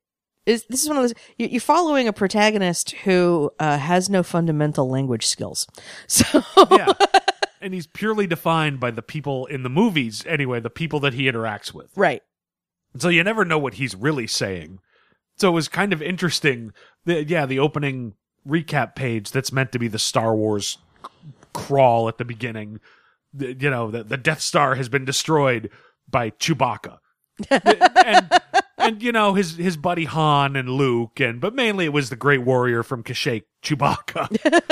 E: is this is one of those you- you're following a protagonist who uh, has no fundamental language skills. <laughs> So
D: Yeah. <laughs> and he's purely defined by the people in the movies anyway, the people that he interacts with.
E: right.
D: So you never know what he's really saying. So it was kind of interesting. The, yeah, the opening recap page that's meant to be the Star Wars crawl at the beginning. The- you know, the, the Death Star has been destroyed by Chewbacca. <laughs> and and you know his his buddy Han and Luke and but mainly it was the great warrior from Kashyyyk, Chewbacca.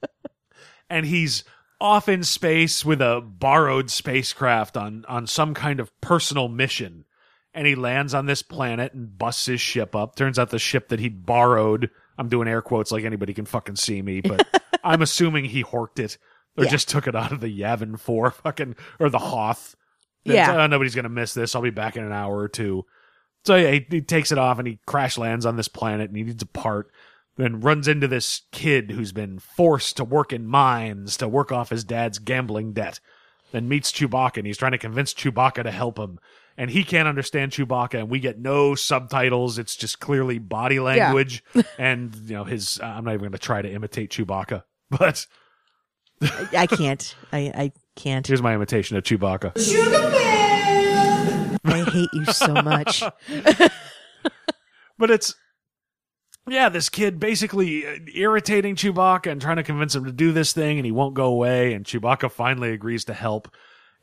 D: <laughs> and he's off in space with a borrowed spacecraft on on some kind of personal mission and he lands on this planet and busts his ship up turns out the ship that he'd borrowed i'm doing air quotes like anybody can fucking see me but <laughs> i'm assuming he horked it or
E: Yeah.
D: just took it out of the yavin 4 fucking or the hoth
E: Yeah.
D: "Oh, nobody's gonna miss this i'll be back in an hour or two so yeah he, he takes it off and he crash lands on this planet and he needs a part then runs into this kid who's been forced to work in mines to work off his dad's gambling debt. Then meets Chewbacca and he's trying to convince Chewbacca to help him. And he can't understand Chewbacca and we get no subtitles. It's just clearly body language. <laughs> and, you know, his, uh, I'm not even going to try to imitate Chewbacca, <laughs> but
E: I, I can't. I I can't.
D: here's my imitation of Chewbacca.
E: I hate you so much. <laughs>
D: But it's yeah, this kid basically uh, irritating Chewbacca and trying to convince him to do this thing, and he won't go away. And Chewbacca finally agrees to help.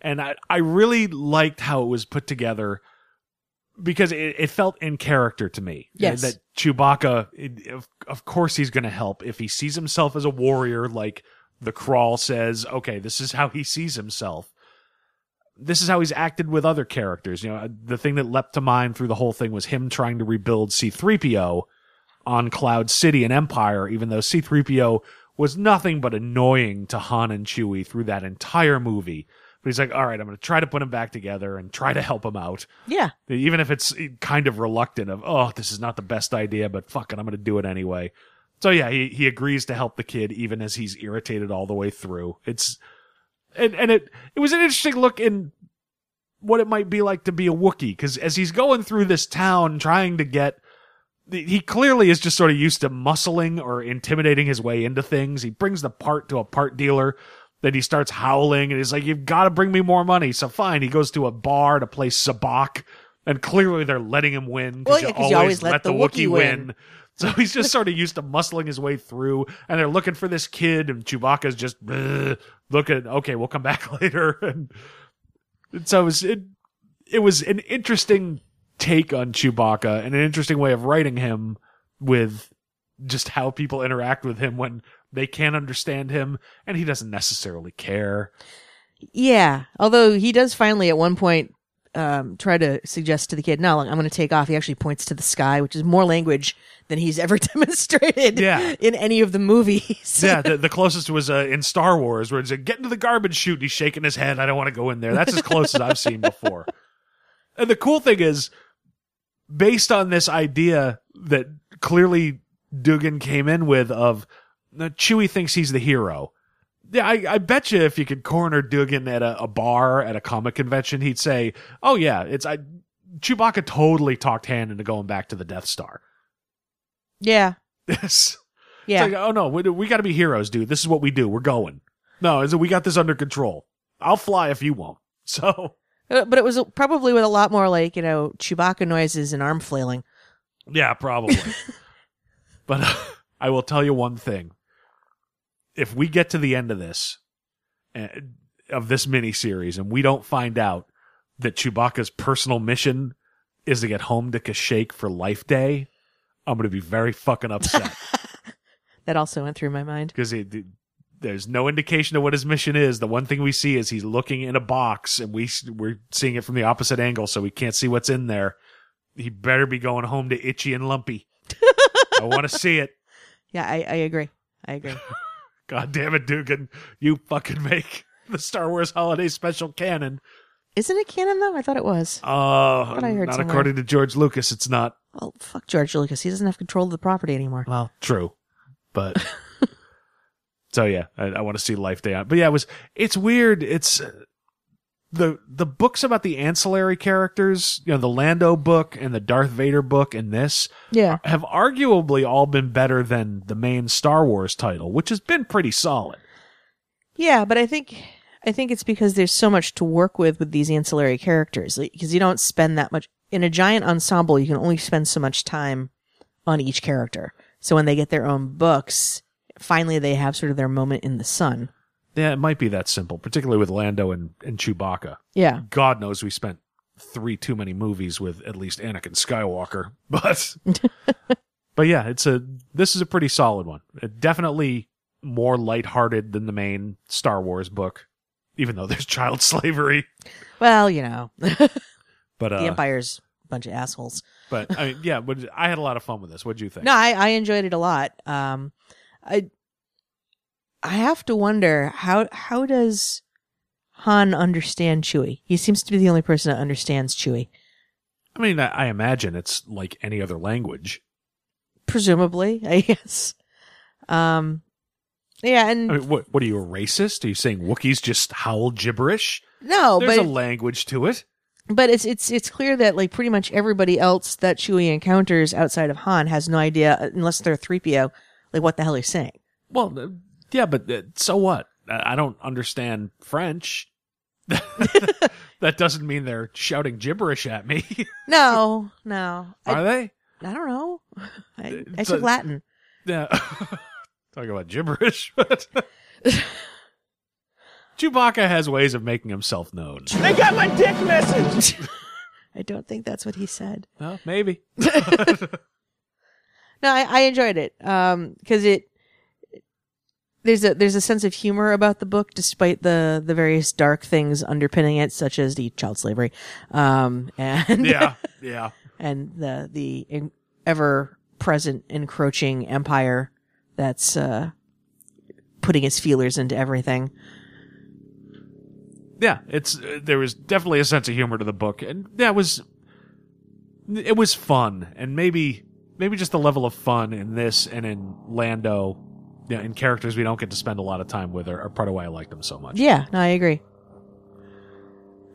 D: And I, I really liked how it was put together because it, it felt in character to me.
E: Uh, yes.
D: that Chewbacca, it, of, of course, he's going to help if he sees himself as a warrior, like the crawl says. Okay, this is how he sees himself this is how he's acted with other characters. You know, uh, the thing that leapt to mind through the whole thing was him trying to rebuild C3PO on Cloud City and Empire, even though C3PO was nothing but annoying to Han and Chewie through that entire movie. But he's like, all right, I'm going to try to put him back together and try to help him out.
E: Yeah.
D: Even if it's kind of reluctant of, oh, this is not the best idea, but fuck it, I'm going to do it anyway. So yeah, he, he agrees to help the kid even as he's irritated all the way through. It's, and, and it, it was an interesting look in what it might be like to be a Wookiee. Cause as he's going through this town trying to get, he clearly is just sort of used to muscling or intimidating his way into things. He brings the part to a part dealer. Then he starts howling and he's like, you've got to bring me more money. So fine. He goes to a bar to play sabacc and clearly they're letting him win.
E: Well, yeah, 'cause you always let the Wookiee win.
D: So he's just sort of used to muscling his way through, and they're looking for this kid, and Chewbacca's just looking. Okay, we'll come back <laughs> later. And, and so it was, it, it was an interesting take on Chewbacca and an interesting way of writing him with just how people interact with him when they can't understand him, and he doesn't necessarily care.
E: Yeah. Although he does finally at one point um, try to suggest to the kid, no, I'm going to take off. He actually points to the sky, which is more language than he's <laughs> ever demonstrated
D: Yeah.
E: in any of the movies.
D: yeah, <laughs> the, the closest was uh, in Star Wars, where it's like, get into the garbage chute. And he's shaking his head. I don't want to go in there. That's as close as I've seen before. And the cool thing is, based on this idea that clearly Duggan came in with of Chewie thinks he's the hero. Yeah, I, I bet you if you could corner Duggan at a, a bar at a comic convention, he'd say, "Oh yeah, it's I." Chewbacca totally talked Han into going back to the Death Star.
E: yeah.
D: Yes. <laughs>
E: Yeah.
D: It's like, oh no, we, we got to be heroes, dude. This is what we do. We're going. No, is we got this under control. I'll fly if you won't. <laughs> So
E: Uh, but it was probably with a lot more like, you know, Chewbacca noises and arm flailing.
D: yeah, probably. <laughs> but uh, I will tell you one thing: if we get to the end of this, and, of this miniseries and we don't find out that Chewbacca's personal mission is to get home to Kashyyyk for Life Day, I'm going to be very fucking upset <laughs>
E: That also went through my mind.
D: because there's no indication of what his mission is. The one thing we see is he's looking in a box and we we're seeing it from the opposite angle, so we can't see what's in there. He better be going home to Itchy and Lumpy. <laughs> I want to see it.
E: Yeah, I, I agree. I agree. <laughs>
D: God damn it, Duggan. You fucking make the Star Wars Holiday Special canon.
E: Isn't it canon though? I thought it was.
D: Uh,
E: What I heard
D: not
E: somewhere.
D: according to George Lucas, it's not.
E: Well, fuck George Lucas. He doesn't have control of the property anymore.
D: Well, true. But. <laughs> so yeah, I, I want to see Life Day on. But yeah, it was, it's weird. It's. The the books about the ancillary characters, you know, the Lando book and the Darth Vader book and this
E: Yeah.
D: have arguably all been better than the main Star Wars title, which has been pretty solid.
E: Yeah, but I think I think it's because there's so much to work with with these ancillary characters because you don't spend that much in a giant ensemble. You can only spend so much time on each character. So when they get their own books, finally they have sort of their moment in the sun.
D: Yeah, it might be that simple, particularly with Lando and, and Chewbacca.
E: Yeah.
D: God knows we spent three too many movies with at least Anakin Skywalker, <laughs> but but yeah, it's a this is a pretty solid one. It definitely more lighthearted than the main Star Wars book, even though <laughs> there's child slavery.
E: Well, you know, the <laughs>
D: But uh,
E: Empire's a bunch of assholes.
D: but I mean, yeah, but I had a lot of fun with this. What'd you think?
E: No, I, I enjoyed it a lot. Um, I I have to wonder how how does Han understand Chewie? He seems to be the only person that understands Chewie.
D: I mean, I, I imagine it's like any other language.
E: Presumably, <laughs> I guess. Um, yeah, and
D: I mean, what what are you a racist? Are you saying Wookiees just howl gibberish?
E: no,
D: There's
E: but
D: a language to it.
E: but it's it's it's clear that like pretty much everybody else that Chewie encounters outside of Han has no idea unless they're three PO like what the hell he's saying.
D: Well, yeah, but uh, so what? I I don't understand French. <laughs> that doesn't mean they're shouting gibberish at me, <laughs>
E: No, no, I,
D: are they?
E: I don't know. I, I took Latin.
D: Yeah. <laughs> Talking about gibberish, but Chewbacca has ways of making himself known.
F: They got my dick message.
E: I don't think that's what he said.
D: Well, maybe.
E: No, I, I enjoyed it. Um, cause it, there's a, there's a sense of humor about the book despite the, the various dark things underpinning it, such as the child slavery. Um, <laughs> and,
D: Yeah, yeah. <laughs>
E: and the, the in, ever present encroaching empire that's, uh, putting its feelers into everything.
D: yeah, it's uh, there was definitely a sense of humor to the book, and that was it was fun, and maybe maybe just the level of fun in this and in Lando, you know, in characters we don't get to spend a lot of time with, are, are part of why I like them so much.
E: Yeah, no, I agree.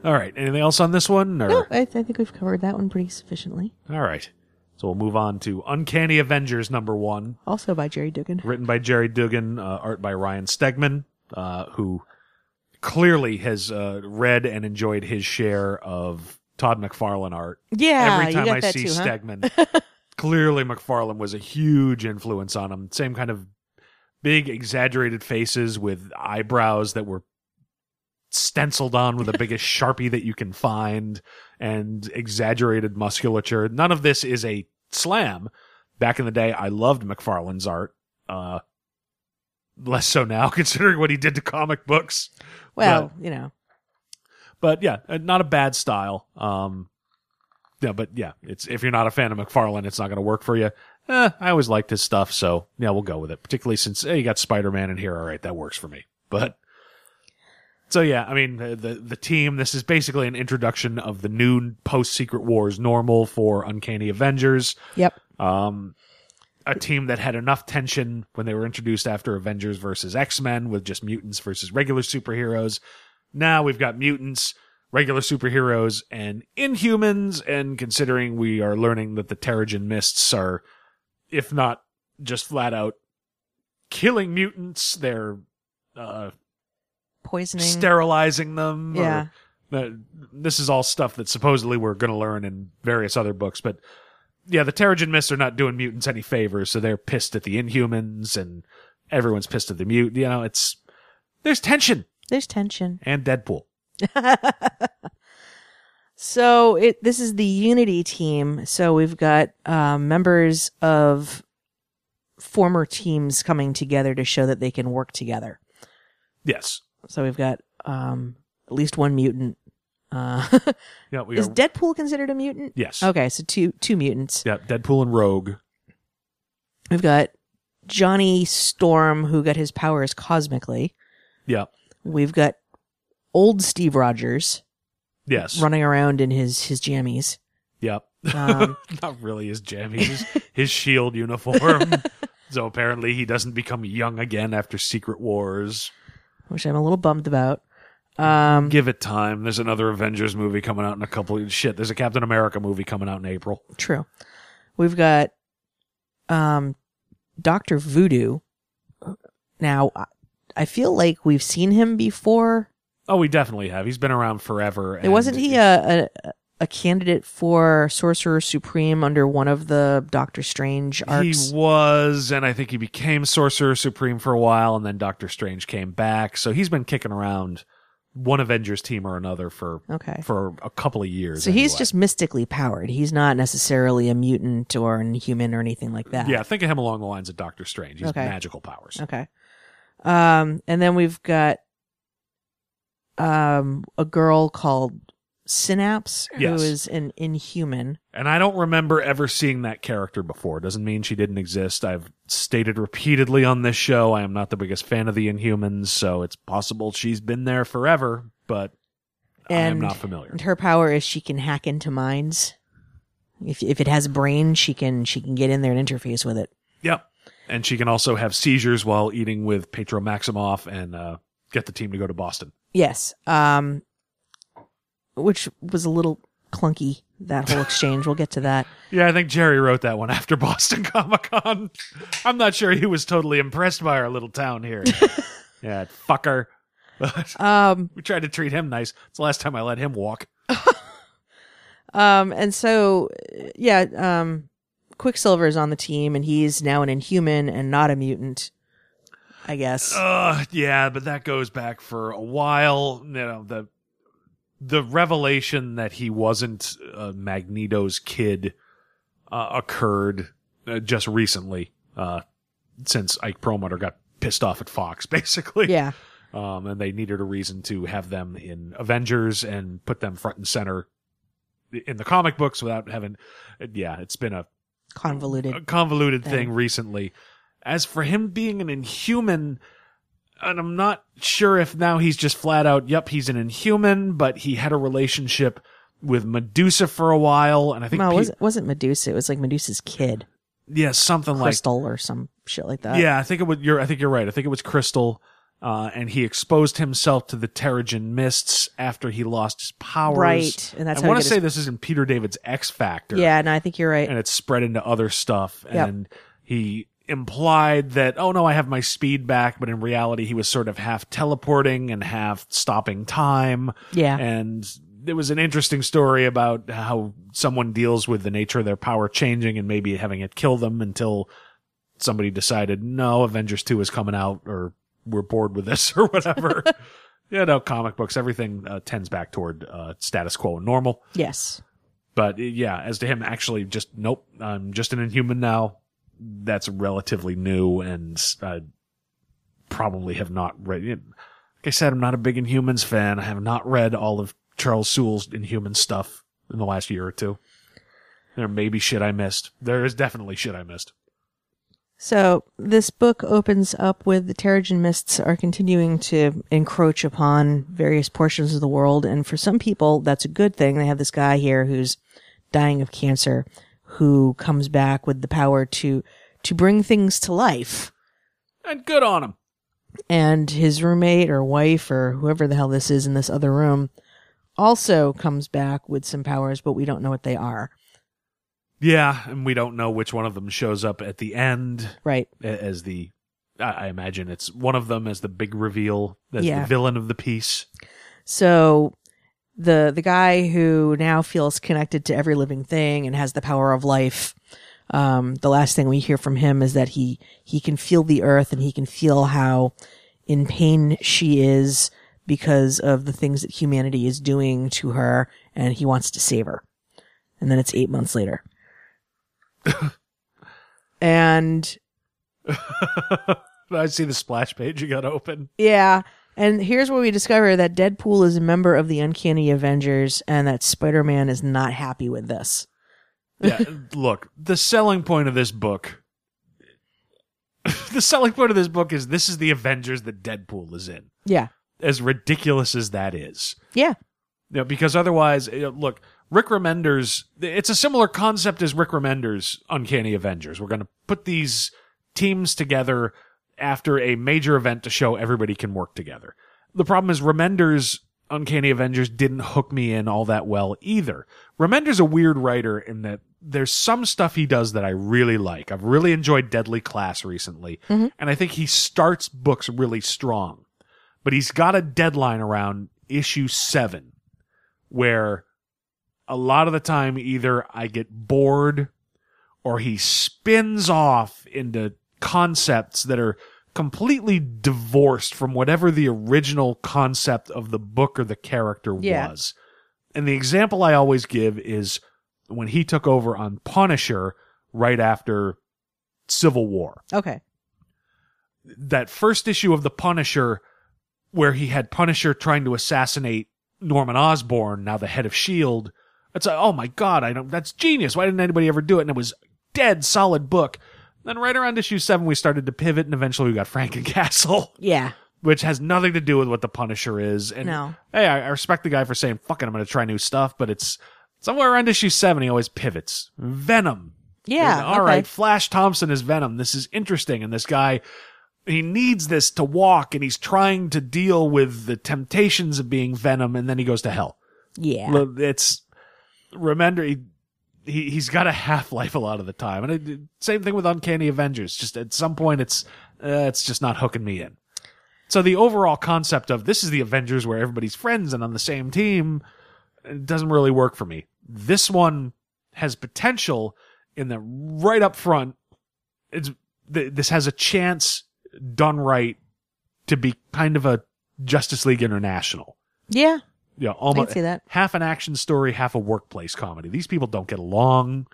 D: All right, anything else on this one? Or
E: No, I, I think we've covered that one pretty sufficiently.
D: all right, so we'll move on to Uncanny Avengers number one,
E: Also by Gerry Duggan.
D: written by Gerry Duggan, uh, art by Ryan Stegman, uh, who clearly has uh, read and enjoyed his share of Todd McFarlane art.
E: Yeah,
D: Every time
E: you got
D: I
E: that
D: see
E: too, huh?
D: Stegman, <laughs> clearly McFarlane was a huge influence on him. Same kind of big, exaggerated faces with eyebrows that were stenciled on with the biggest <laughs> sharpie that you can find and exaggerated musculature. None of this is a slam. Back in the day, I loved McFarlane's art. Uh, less so now, <laughs> considering what he did to comic books.
E: Well, you know,
D: But yeah, uh, not a bad style. Um, yeah, but yeah, it's if you're not a fan of McFarlane, it's not going to work for you. Eh, I always liked his stuff, so yeah, we'll go with it. Particularly since eh, you got Spider Man in here. All right, that works for me. But so yeah, I mean the, the the team. This is basically an introduction of the new post Secret Wars normal for Uncanny Avengers.
E: yep.
D: Um, a team that had enough tension when they were introduced after Avengers versus X Men with just mutants versus regular superheroes. Now we've got mutants, regular superheroes, and Inhumans. And considering we are learning that the Terrigen Mists are, if not just flat out killing mutants, they're uh,
E: Poisoning.
D: sterilizing them. or-
E: Yeah.
D: uh, this is all stuff that supposedly we're going to learn in various other books, but yeah, the Terrigen Mists are not doing mutants any favors, so they're pissed at the Inhumans, and everyone's pissed at the mute. You know, it's there's tension.
E: There's tension.
D: and Deadpool. <laughs>
E: So it this is the Unity team. So we've got um, members of former teams coming together to show that they can work together.
D: Yes.
E: So we've got um, at least one mutant. Uh, <laughs>
D: Yeah, we
E: is
D: are.
E: Deadpool considered a mutant?
D: yes.
E: Okay, so two two mutants.
D: Yeah, Deadpool and Rogue.
E: We've got Johnny Storm, who got his powers cosmically.
D: Yeah.
E: We've got old Steve Rogers
D: Yes.
E: running around in his his jammies.
D: Yep.
E: Um, <laughs>
D: Not really his jammies, his, shield uniform. <laughs> so apparently he doesn't become young again after Secret Wars.
E: which I'm a little bummed about. Um,
D: Give it time. There's another Avengers movie coming out in a couple of shit. There's a Captain America movie coming out in April.
E: True. We've got um Doctor Voodoo. Now, I feel like we've seen him before.
D: Oh, we definitely have. He's been around forever.
E: It wasn't he a, a a candidate for Sorcerer Supreme under one of the Doctor Strange arcs?
D: He was, and I think he became Sorcerer Supreme for a while, and then Doctor Strange came back. So he's been kicking around one Avengers team or another for
E: Okay.
D: for a couple of years.
E: so he's just mystically powered. He's not necessarily a mutant or an human or anything like that.
D: yeah. Think of him along the lines of Doctor Strange. He's
E: Okay.
D: magical powers.
E: Okay. Um, and then we've got um a girl called Synapse who
D: Yes.
E: is an inhuman.
D: And I don't remember ever seeing that character before. Doesn't mean she didn't exist. I've stated repeatedly on this show I am not the biggest fan of the Inhumans, so it's possible she's been there forever, but I am
E: And-
D: not familiar.
E: And her power is she can hack into minds. If if it has a brain, she can she can get in there and interface with it.
D: Yep. And she can also have seizures while eating with Pietro Maximoff and uh, get the team to go to Boston.
E: Yes. Um which was a little clunky that whole <laughs> exchange. we'll get to that.
D: Yeah, I think Gerry wrote that one after <laughs> Boston Comic Con. I'm not sure he was totally impressed by our little town here. <laughs> yeah, fucker.
E: Um
D: we tried to treat him nice. It's the last time I let him walk.
E: Um, and so, yeah, um, Quicksilver is on the team, and he's now an Inhuman and not a mutant. I guess.
D: Uh, yeah, but that goes back for a while. You know the the revelation that he wasn't uh, Magneto's kid uh, occurred uh, just recently. Uh, since Ike Perlmutter got pissed off at Fox, <laughs> basically.
E: yeah.
D: Um, and they needed a reason to have them in Avengers and put them front and center in the comic books without having. Yeah, it's been a
E: Convoluted.
D: a convoluted
E: thing.
D: thing recently. As for him being an inhuman, and I'm not sure if now he's just flat out, yep, he's an inhuman, but he had a relationship with Medusa for a while, and I think,
E: no, it
D: pe-
E: wasn't, wasn't Medusa. It was like Medusa's kid,
D: yeah, something like,
E: Crystal, or some shit like that.
D: yeah, I think it was, you're, I think you're right. I think it was Crystal, uh, and he exposed himself to the Terrigen mists after he lost his powers.
E: Right, and that's
D: I want to say
E: his-
D: this is in Peter David's X Factor.
E: Yeah, no, I think you're right.
D: and it's spread into other stuff.
E: Yep.
D: And he implied that, oh no, I have my speed back, but in reality, he was sort of half teleporting and half stopping time.
E: Yeah.
D: And there was an interesting story about how someone deals with the nature of their power changing and maybe having it kill them until somebody decided, no, Avengers 2 is coming out or we're bored with this <laughs> or whatever. <laughs> you know, comic books, everything uh, tends back toward uh, status quo and normal.
E: yes.
D: But yeah, as to him actually just nope, I'm just an inhuman now. That's relatively new, and I probably have not read. Like I said, I'm not a big Inhumans fan. I have not read all of Charles Soule's Inhuman stuff in the last year or two. There may be shit I missed. There is definitely shit I missed.
E: So this book opens up with the Terrigen mists are continuing to encroach upon various portions of the world, and for some people that's a good thing. They have this guy here who's dying of cancer, who comes back with the power to to bring things to life.
D: And good on him.
E: And his roommate or wife or whoever the hell this is in this other room also comes back with some powers, but we don't know what they are.
D: Yeah, and we don't know which one of them shows up at the end
E: Right.
D: as the. I imagine it's one of them as the big reveal, as
E: Yeah.
D: the villain of the piece.
E: So the the guy who now feels connected to every living thing and has the power of life. Um, the last thing we hear from him is that he he can feel the earth and he can feel how in pain she is because of the things that humanity is doing to her and he wants to save her. And then it's eight months later. <laughs> and <laughs>
D: I see the splash page you got open.
E: yeah, and here's where we discover that Deadpool is a member of the Uncanny Avengers and that Spider-Man is not happy with this.
D: Yeah, <laughs> look, the selling point of this book. <laughs> the selling point of this book is this is the Avengers that Deadpool is in.
E: Yeah.
D: As ridiculous as that is.
E: Yeah.
D: You know, because otherwise, you know, look, Rick Remender's, it's a similar concept as Rick Remender's Uncanny Avengers. We're going to put these teams together after a major event to show everybody can work together. The problem is Remender's Uncanny Avengers didn't hook me in all that well either. Remender's a weird writer in that there's some stuff he does that I really like. I've really enjoyed Deadly Class recently, mm-hmm. and I think he starts books really strong. But he's got a deadline around issue seven where a lot of the time either I get bored or he spins off into concepts that are completely divorced from whatever the original concept of the book or the character
E: Yeah.
D: was. And the example I always give is when he took over on Punisher right after Civil War
E: Okay.
D: that first issue of the Punisher where he had Punisher trying to assassinate Norman Osborn, now the head of Shield. It's like, oh my god, I don't that's genius. Why didn't anybody ever do it? And it was dead solid book. Then right around issue seven we started to pivot and eventually we got Frankencastle, <laughs>
E: Yeah.
D: which has nothing to do with what the Punisher is. And
E: No.
D: hey, I, I respect the guy for saying, fuck it, I'm gonna try new stuff, but it's somewhere around issue seven he always pivots. Venom.
E: Yeah.
D: All
E: okay.
D: right, Flash Thompson is Venom. This is interesting. And this guy, he needs this to walk and he's trying to deal with the temptations of being Venom and then he goes to hell.
E: Yeah.
D: Look, It's, remember, he, he, he's got a half life a lot of the time. And it, same thing with Uncanny Avengers. Just at some point, it's, uh, it's just not hooking me in. So the overall concept of this is the Avengers where everybody's friends and on the same team, doesn't really work for me. This one has potential in that right up front, it's th- this has a chance done right to be kind of a Justice League International.
E: yeah.
D: Yeah, almost
E: see that.
D: half an action story, half a workplace comedy. These people don't get along.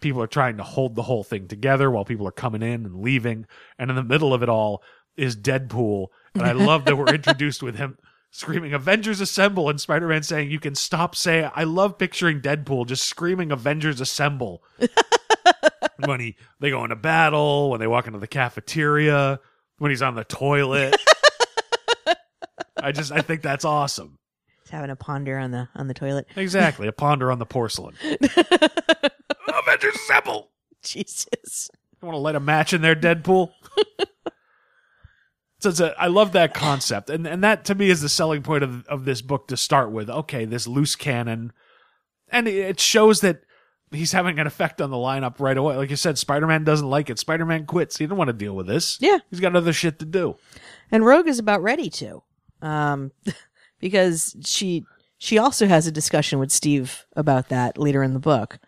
D: People are trying to hold the whole thing together while people are coming in and leaving. And in the middle of it all is Deadpool. And I <laughs> love that we're introduced with him screaming Avengers Assemble and Spider-Man saying you can stop saying I love picturing Deadpool just screaming Avengers Assemble. <laughs> when he they go into battle, when they walk into the cafeteria, when he's on the toilet. <laughs> I just I think that's awesome.
E: He's having a ponder on the on the toilet.
D: Exactly, a ponder on the porcelain. <laughs> Avengers Assemble!
E: Jesus.
D: You want to light a match in there, Deadpool? <laughs> so it's a, I love that concept, and and that to me is the selling point of of this book to start with. Okay, this loose cannon, and it shows that he's having an effect on the lineup right away. Like you said, Spider Man doesn't like it. Spider Man quits. He didn't want to deal with this.
E: Yeah.
D: he's got other shit to do.
E: And Rogue is about ready to. Um <laughs> because she she also has a discussion with Steve about that later in the book.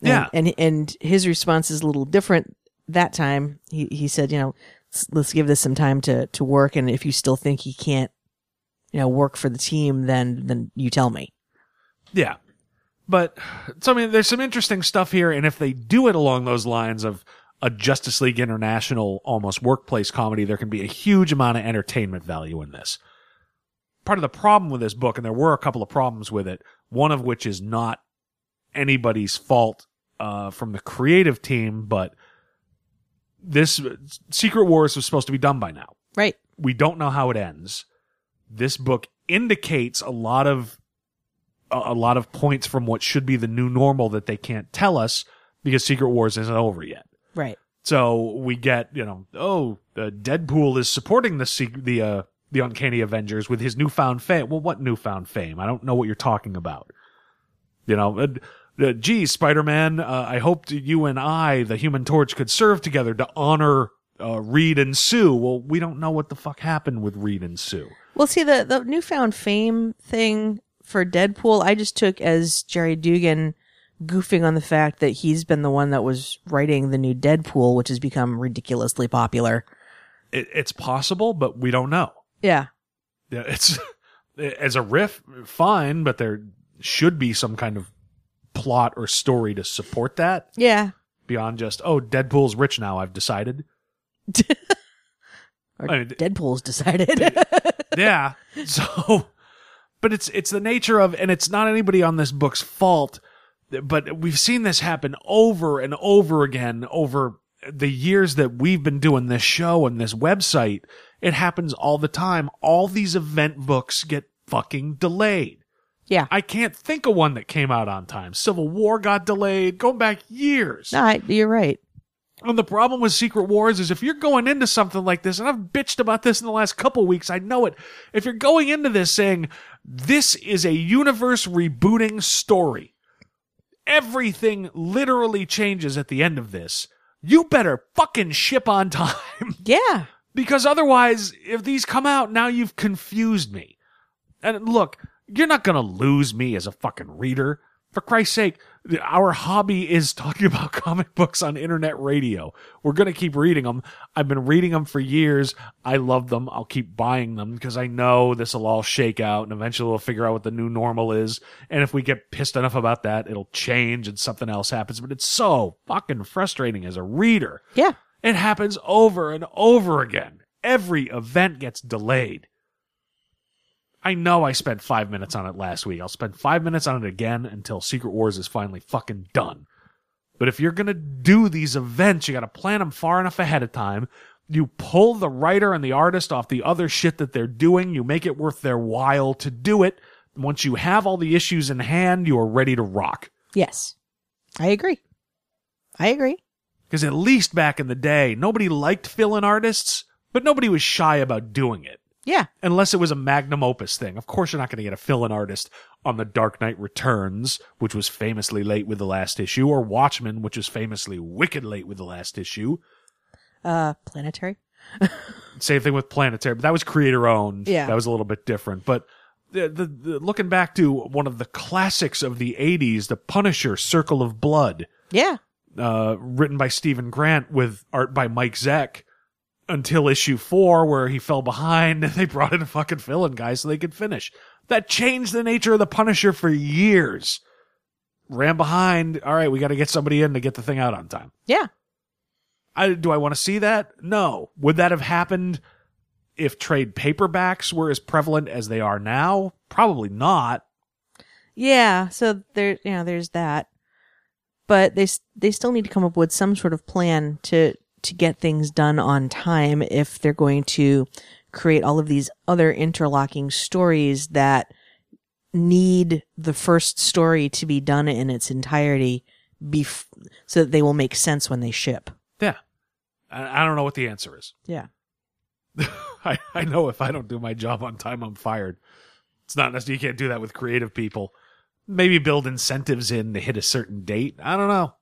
E: And,
D: Yeah.
E: And and his response is a little different that time. He he said, you know, "Let's- give this some time to to work and if you still think he can't you know work for the team then then you tell me.
D: Yeah. But so I mean there's some interesting stuff here and if they do it along those lines of a Justice League International almost workplace comedy there can be a huge amount of entertainment value in this. Part of the problem with this book and there were a couple of problems with it, one of which is not anybody's fault uh, from the creative team but this Secret Wars was supposed to be done by now
E: Right.
D: we don't know how it ends. This book indicates a lot of a, a lot of points from what should be the new normal that they can't tell us because Secret Wars isn't over yet.
E: Right.
D: So we get, you know, oh, uh, Deadpool is supporting the the uh, the Uncanny Avengers with his newfound fame. Well, what newfound fame? I don't know what you're talking about. You know, uh, uh, gee, Spider-Man, uh, I hoped you and I, the Human Torch, could serve together to honor uh, Reed and Sue. Well, we don't know what the fuck happened with Reed and Sue.
E: Well, see the the newfound fame thing for Deadpool, I just took as Gerry Duggan goofing on the fact that he's been the one that was writing the new Deadpool, which has become ridiculously popular.
D: It, it's possible, but we don't know.
E: Yeah.
D: Yeah, it's as a riff, fine, but there should be some kind of plot or story to support that
E: Yeah.
D: beyond just oh, Deadpool's rich now. I've decided. <laughs>
E: Or
D: I mean,
E: Deadpool's decided. <laughs>
D: yeah. So, but it's it's the nature of, and it's not anybody on this book's fault. But we've seen this happen over and over again over the years that we've been doing this show and this website. It happens all the time. All these event books get fucking delayed.
E: yeah.
D: I can't think of one that came out on time. Civil War got delayed, going back years.
E: no, I, you're right.
D: And the problem with Secret Wars is if you're going into something like this, and I've bitched about this in the last couple weeks, I know it. If you're going into this saying, this is a universe rebooting story, everything literally changes at the end of this, you better fucking ship on time. <laughs>
E: Yeah.
D: because otherwise, if these come out, now you've confused me. And look, you're not gonna lose me as a fucking reader. For Christ's sake, our hobby is talking <laughs> about comic books on internet radio. We're gonna keep reading them. I've been reading them for years. I love them. I'll keep buying them because I know this will all shake out and eventually we'll figure out what the new normal is. And if we get pissed enough about that, it'll change and something else happens. But it's so fucking frustrating as a reader.
E: Yeah.
D: It happens over and over again. Every event gets delayed. I know I spent five minutes on it last week. I'll spend five minutes on it again until Secret Wars is finally fucking done. But if you're gonna do these events, you gotta plan them far enough ahead of time. You pull the writer and the artist off the other shit that they're doing. You make it worth their while to do it. Once you have all the issues in hand, you are ready to rock.
E: Yes. I agree. I agree.
D: Because at least back in the day, nobody liked fill-in artists, but nobody was shy about doing it.
E: Yeah.
D: Unless it was a magnum opus thing. Of course, you're not going to get a fill-in artist on The Dark Knight Returns, which was famously late with the last issue, or Watchmen, which was famously wicked late with the last issue.
E: Uh, planetary. <laughs>
D: Same thing with Planetary, but that was creator owned.
E: Yeah.
D: That was a little bit different. But the, the, the, looking back to one of the classics of the 80s, The Punisher, Circle of Blood,
E: Yeah.
D: uh, written by Steven Grant with art by Mike Zeck until issue four, where he fell behind and <laughs> they brought in a fucking fill-in guy so they could finish. That changed the nature of the Punisher for years. Ran behind. All right, we got to get somebody in to get the thing out on time.
E: Yeah.
D: I, do I want to see that? No. Would that have happened if trade paperbacks were as prevalent as they are now? Probably not.
E: Yeah. So there, you know, there's that. But they they still need to come up with some sort of plan to to get things done on time if they're going to create all of these other interlocking stories that need the first story to be done in its entirety bef- so that they will make sense when they ship.
D: Yeah. I, I don't know what the answer is.
E: Yeah. <laughs>
D: I, I know if I don't do my job on time, I'm fired. It's not necessarily, you can't do that with creative people. Maybe build incentives in to hit a certain date. I don't know.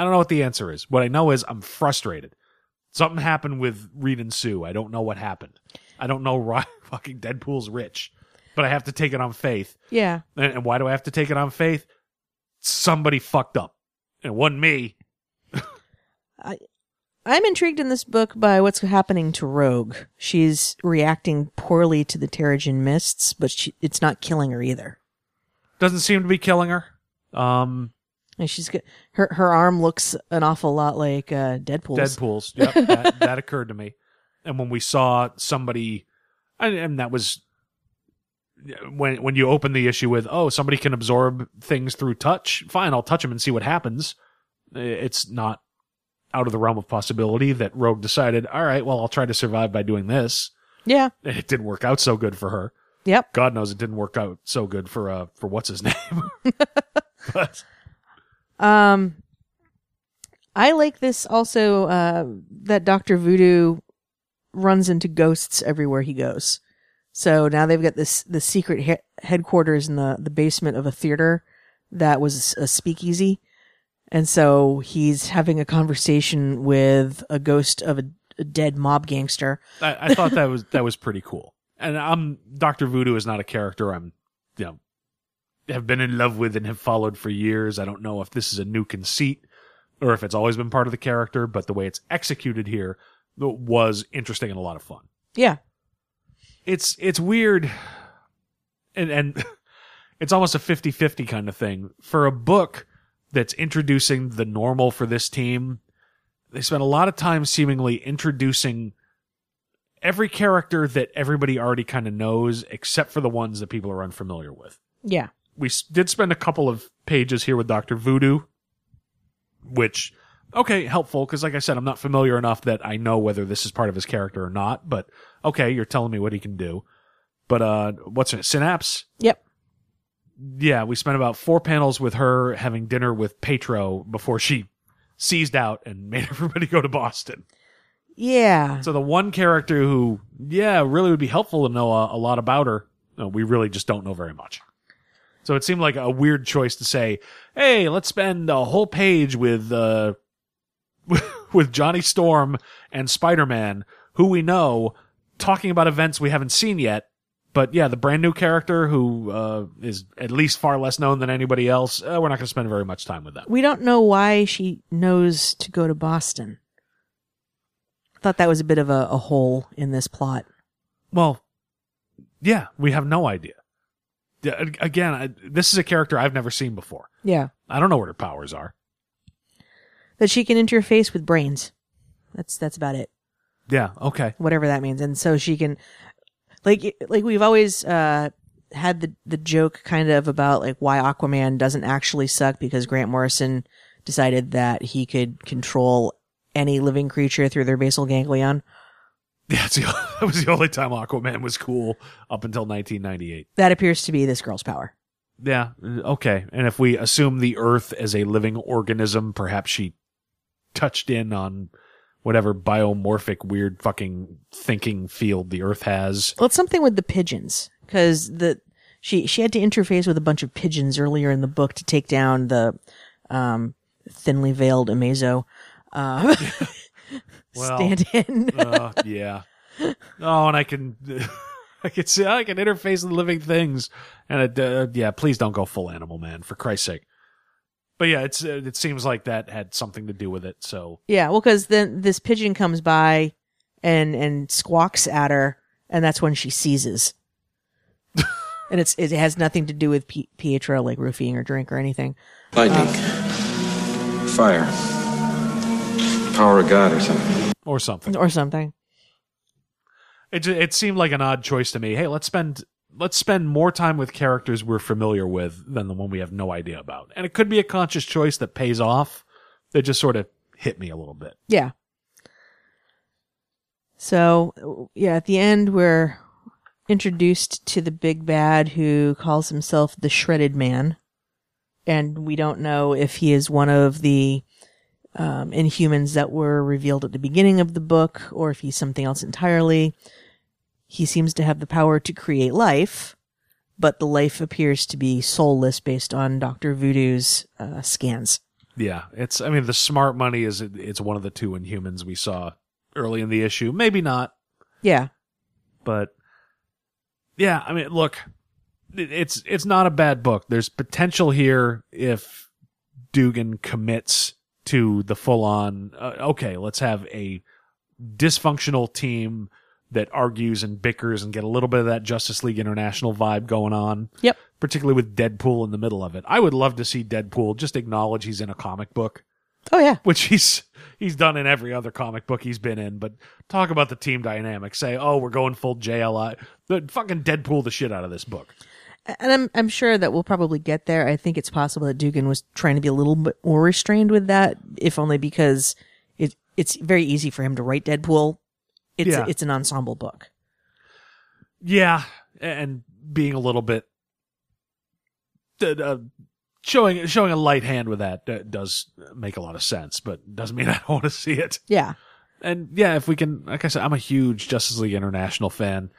D: I don't know what the answer is. What I know is I'm frustrated. Something happened with Reed and Sue. I don't know what happened. I don't know why <laughs> fucking Deadpool's rich, but I have to take it on faith.
E: Yeah.
D: And, and why do I have to take it on faith? Somebody fucked up. And it wasn't me.
E: I, I'm intrigued in this book by what's happening to Rogue. She's reacting poorly to the Terrigen mists, but she, it's not killing her either.
D: Doesn't seem to be killing her. Um,
E: And she's got, her her arm looks an awful lot like uh, Deadpool's.
D: Deadpool's. Yep, that, <laughs> that occurred to me. And when we saw somebody, and, and that was when when you open the issue with, oh, somebody can absorb things through touch. Fine, I'll touch them and see what happens. It's not out of the realm of possibility that Rogue decided, all right, well, I'll try to survive by doing this.
E: Yeah.
D: And it didn't work out so good for her.
E: Yep.
D: God knows it didn't work out so good for uh for what's his name. <laughs> but
E: Um, I like this also. Uh, that Doctor Voodoo runs into ghosts everywhere he goes. So now they've got this the secret he- headquarters in the the basement of a theater that was a speakeasy, and so he's having a conversation with a ghost of a, a dead mob gangster.
D: I, I thought that was that was pretty cool. And I'm Doctor Voodoo is not a character I'm you know have been in love with and have followed for years. I don't know if this is a new conceit or if it's always been part of the character, but the way it's executed here was interesting and a lot of fun.
E: Yeah.
D: it's it's weird and and <laughs> it's almost a 50-50 kind of thing for a book that's introducing the normal for this team they spent a lot of time seemingly introducing every character that everybody already kind of knows except for the ones that people are unfamiliar with
E: Yeah.
D: We did spend a couple of pages here with Dr. Voodoo, which, okay, helpful, because like I said, I'm not familiar enough that I know whether this is part of his character or not, but okay, you're telling me what he can do. But, uh, what's it? Synapse?
E: Yep.
D: Yeah, we spent about four panels with her having dinner with Pietro before she seized out and made <laughs> everybody go to Boston.
E: Yeah.
D: So the one character who, yeah, really would be helpful to know a, a lot about her, uh, we really just don't know very much. So it seemed like a weird choice to say, "Hey, let's spend a whole page with uh, <laughs> with Johnny Storm and Spider Man, who we know, talking about events we haven't seen yet." But yeah, the brand new character who uh, is at least far less known than anybody else, uh, we're not going to spend very much time with that.
E: We don't know why she knows to go to Boston. Thought that was a bit of a, a hole in this plot.
D: Well, yeah, we have no idea. Yeah, Again, I, this is a character I've never seen before.
E: Yeah.
D: I don't know what her powers are.
E: That she can interface with brains. That's that's about it.
D: Yeah, okay.
E: Whatever that means. And so she can like like we've always uh had the the joke kind of about like why Aquaman doesn't actually suck because Grant Morrison decided that he could control any living creature through their basal ganglion.
D: Yeah, the, <laughs> that was the only time Aquaman was cool up until 1998.
E: That appears to be this girl's power.
D: Yeah, okay. And if we assume the Earth as a living organism, perhaps she touched in on whatever biomorphic weird fucking thinking field the Earth has.
E: Well, it's something with the pigeons because the she she had to interface with a bunch of pigeons earlier in the book to take down the um, thinly veiled Amazo uh, <laughs> <laughs>
D: Well,
E: stand <laughs> in.
D: uh, yeah. Oh, and I can, <laughs> I can see, I can interface with living things, and it, uh, yeah, please don't go full animal man for Christ's sake. But yeah, it's uh, it seems like that had something to do with it. So
E: yeah, well, because then this pigeon comes by and and squawks at her, and that's when she seizes. <laughs> and it's it has nothing to do with P- Pietro like roofing or drink or anything.
G: Lightning. Fire. Power of God or something.
D: or something.
E: or something.
D: It it seemed like an odd choice to me. Hey, let's spend let's spend more time with characters we're familiar with than the one we have no idea about. And it could be a conscious choice that pays off. That just sort of hit me a little bit.
E: Yeah. So, yeah, at the end, we're introduced to the big bad who calls himself the Shredded Man. And we don't know if he is one of the um, Inhumans that were revealed at the beginning of the book or if he's something else entirely. He seems to have the power to create life, but the life appears to be soulless based on Dr. Voodoo's uh, scans.
D: Yeah, it's. I mean, the smart money is it's one of the two Inhumans we saw early in the issue. Maybe not,
E: Yeah.
D: but yeah. I mean, look, it's it's not a bad book. There's potential here if Duggan commits to the full on. Uh, okay, let's have a dysfunctional team that argues and bickers and get a little bit of that Justice League International vibe going on.
E: Yep.
D: Particularly with Deadpool in the middle of it. I would love to see Deadpool just acknowledge he's in a comic book
E: Oh, yeah.
D: which he's he's done in every other comic book he's been in. But talk about the team dynamic. Say, oh, we're going full JLI. The fucking Deadpool the shit out of this book.
E: And I'm I'm sure that we'll probably get there. I think it's possible that Duggan was trying to be a little bit more restrained with that, if only because it it's very easy for him to write Deadpool. It's
D: Yeah.
E: it's an ensemble book.
D: Yeah, and being a little bit uh, showing showing a light hand with that uh, does make a lot of sense, but doesn't mean <laughs> I don't want to see it.
E: Yeah.
D: And yeah, if we can, like I said, I'm a huge Justice League International fan.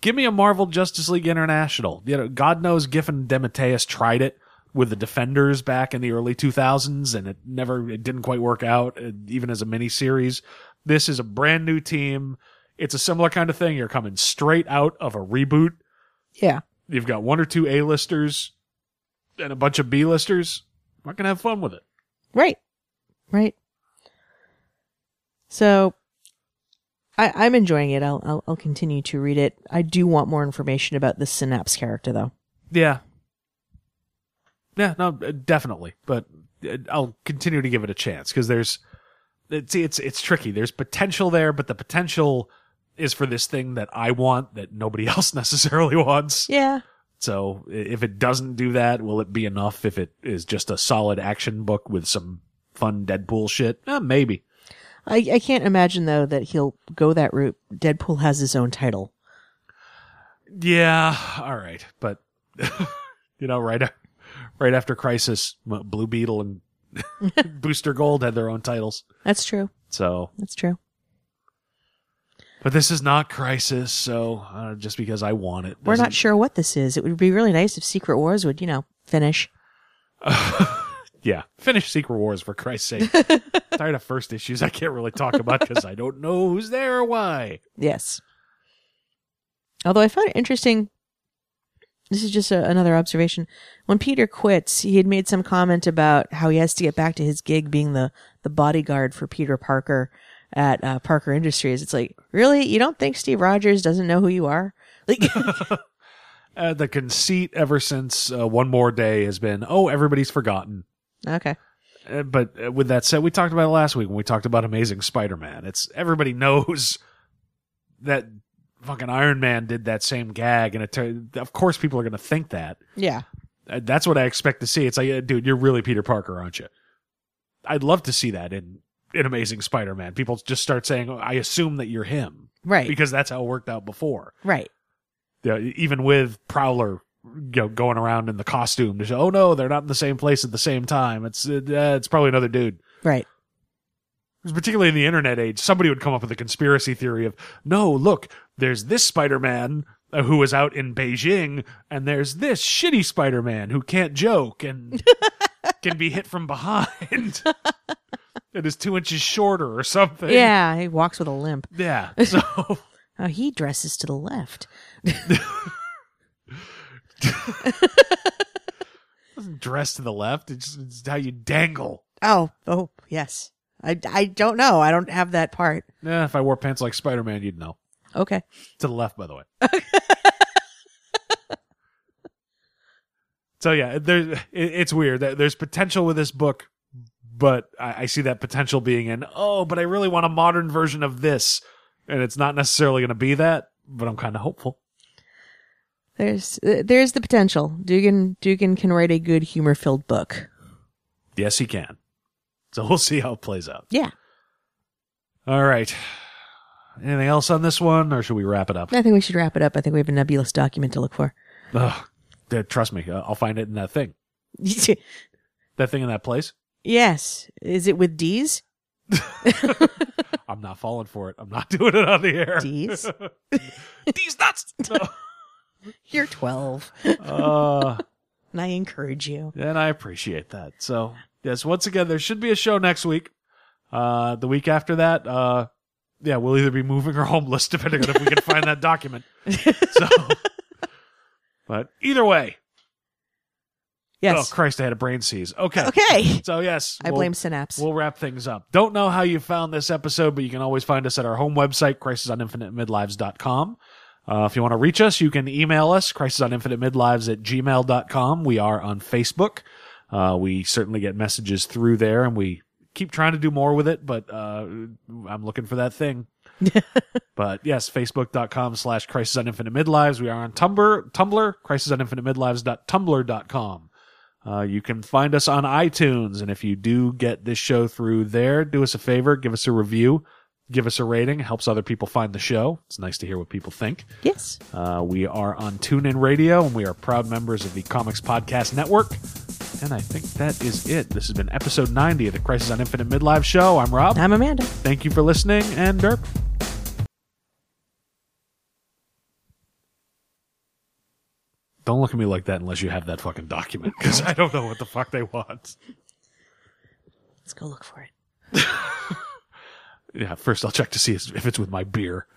D: Give me a Marvel Justice League International. You know, God knows Giffen DeMatteis tried it with the Defenders back in the early 2000s, and it never, it didn't quite work out, uh, even as a mini series. This is a brand new team. It's a similar kind of thing. You're coming straight out of a reboot.
E: Yeah.
D: You've got one or two A-listers and a bunch of B-listers. I'm gonna have fun with it.
E: Right. Right. So I, I'm enjoying it. I'll, I'll I'll continue to read it. I do want more information about the Synapse character, though.
D: Yeah. Yeah, no, uh, definitely. But uh, I'll continue to give it a chance because there's, it's, it's, it's tricky. There's potential there, but the potential is for this thing that I want that nobody <laughs> else necessarily wants.
E: Yeah,
D: So if it doesn't do that, will it be enough if it is just a solid action book with some fun Deadpool shit? Eh, maybe.
E: I I can't imagine though that he'll go that route. Deadpool has his own title.
D: Yeah, all right, but <laughs> you know, right, right after Crisis, Blue Beetle and <laughs> Booster Gold had their own titles.
E: That's true.
D: So,
E: That's true.
D: but this is not Crisis, so uh, just because I want it,
E: We're
D: doesn't-
E: sure what this is. It would be really nice if Secret Wars would, you know, finish. <laughs>
D: Yeah, finish Secret Wars for Christ's sake. <laughs> Tired of first issues, I can't really talk about because I don't know who's there or why.
E: Yes. Although I found it interesting. This is just a, another observation. When Peter quits, he had made some comment about how he has to get back to his gig being the, the bodyguard for Peter Parker at uh, Parker Industries. It's like, really? You don't think Steve Rogers doesn't know who you are? Like, <laughs> <laughs>
D: Uh, the conceit ever since uh, One More Day has been, oh, everybody's forgotten.
E: Okay.
D: Uh, but uh, with that said, we talked about it last week when we talked about Amazing Spider-Man. It's everybody <laughs> knows that fucking Iron Man did that same gag, and it tur- of course people are going to think that.
E: Yeah.
D: Uh, That's what I expect to see. It's like, dude, you're really Peter Parker, aren't you? I'd love to see that in in Amazing Spider-Man. People just start saying, oh, "I assume that you're him,"
E: Right.
D: because that's how it worked out before.
E: right.
D: Yeah, even with Prowler, you know, going around in the costume to show, oh no, they're not in the same place at the same time. It's uh, it's probably another dude.
E: Right.
D: 'Cause particularly in the internet age, somebody would come up with a conspiracy theory of, no, look, there's this Spider-Man uh, who was out in Beijing, and there's this shitty Spider-Man who can't joke and <laughs> can be hit from behind <laughs> and is two inches shorter or something.
E: Yeah. He walks with a limp.
D: Yeah. <laughs> So
E: Oh, he dresses to the left. <laughs>
D: doesn't dress to the left. It's, it's how you dangle.
E: Oh, oh, yes. I, I don't know. I don't have that part.
D: Yeah, if I wore pants like Spider-Man, you'd know.
E: Okay.
D: To the left, by the way. <laughs> so yeah, there's it, it's weird. There's potential with this book, but I, I see that potential being in. Oh, but I really want a modern version of this, and it's not necessarily going to be that. But I'm kind of hopeful.
E: There's there's the potential. Duggan Duggan can write a good humor filled book.
D: Yes, he can. So we'll see how it plays out.
E: Yeah,
D: All right. Anything else on this one, or should we wrap it up?
E: I think we should wrap it up. I think we have a nebulous document to look for.
D: Ugh, trust me, I'll find it in that thing. <laughs> That thing in that place.
E: yes, is it with D's? <laughs>
D: I'm not falling for it. I'm not <laughs> doing it on the air.
E: D's.
D: D's nuts. No.
E: You're twelve,
D: Uh, <laughs>
E: and I encourage you.
D: and I appreciate that. So yes, once again, there should be a show next week. Uh, the week after that, uh, yeah, we'll either be moving or homeless, <laughs> depending on if we can find that document. <laughs> So, but either way,
E: Yes.
D: oh Christ, I had a brain seize. Okay,
E: Okay.
D: So yes,
E: I
D: we'll-
E: blame Synapse.
D: We'll wrap things up. Don't know how you found this episode, but you can always find us at our home website, crisisoninfinitemidlives.com. Uh, if you want to reach us, you can email us, crisisoninfinitemidlives at gmail.com. We are on Facebook. Uh, we certainly get messages through there and we keep trying to do more with it, but, uh, I'm looking for that thing. <laughs> but yes, facebook.com slash crisis on infinite midlives. We are on Tumblr, Tumblr, crisis on infinite midlives.tumblr.com. Uh, you can find us on iTunes, and if you do get this show through there, do us a favor, give us a review, give us a rating, helps other people find the show. It's nice to hear what people think.
E: yes.
D: Uh, we are on TuneIn Radio, and we are proud members of the Comics Podcast Network. And I think that is it. This has been episode 90 of the Crisis on Infinite Midlife show. I'm Rob.
E: I'm Amanda.
D: Thank you for listening, and Derp. Don't look at me like that unless you have that fucking document, because I don't know what the fuck they want.
E: Let's go look for it. <laughs>
D: Yeah, first I'll check to see if it's with my beer. <laughs>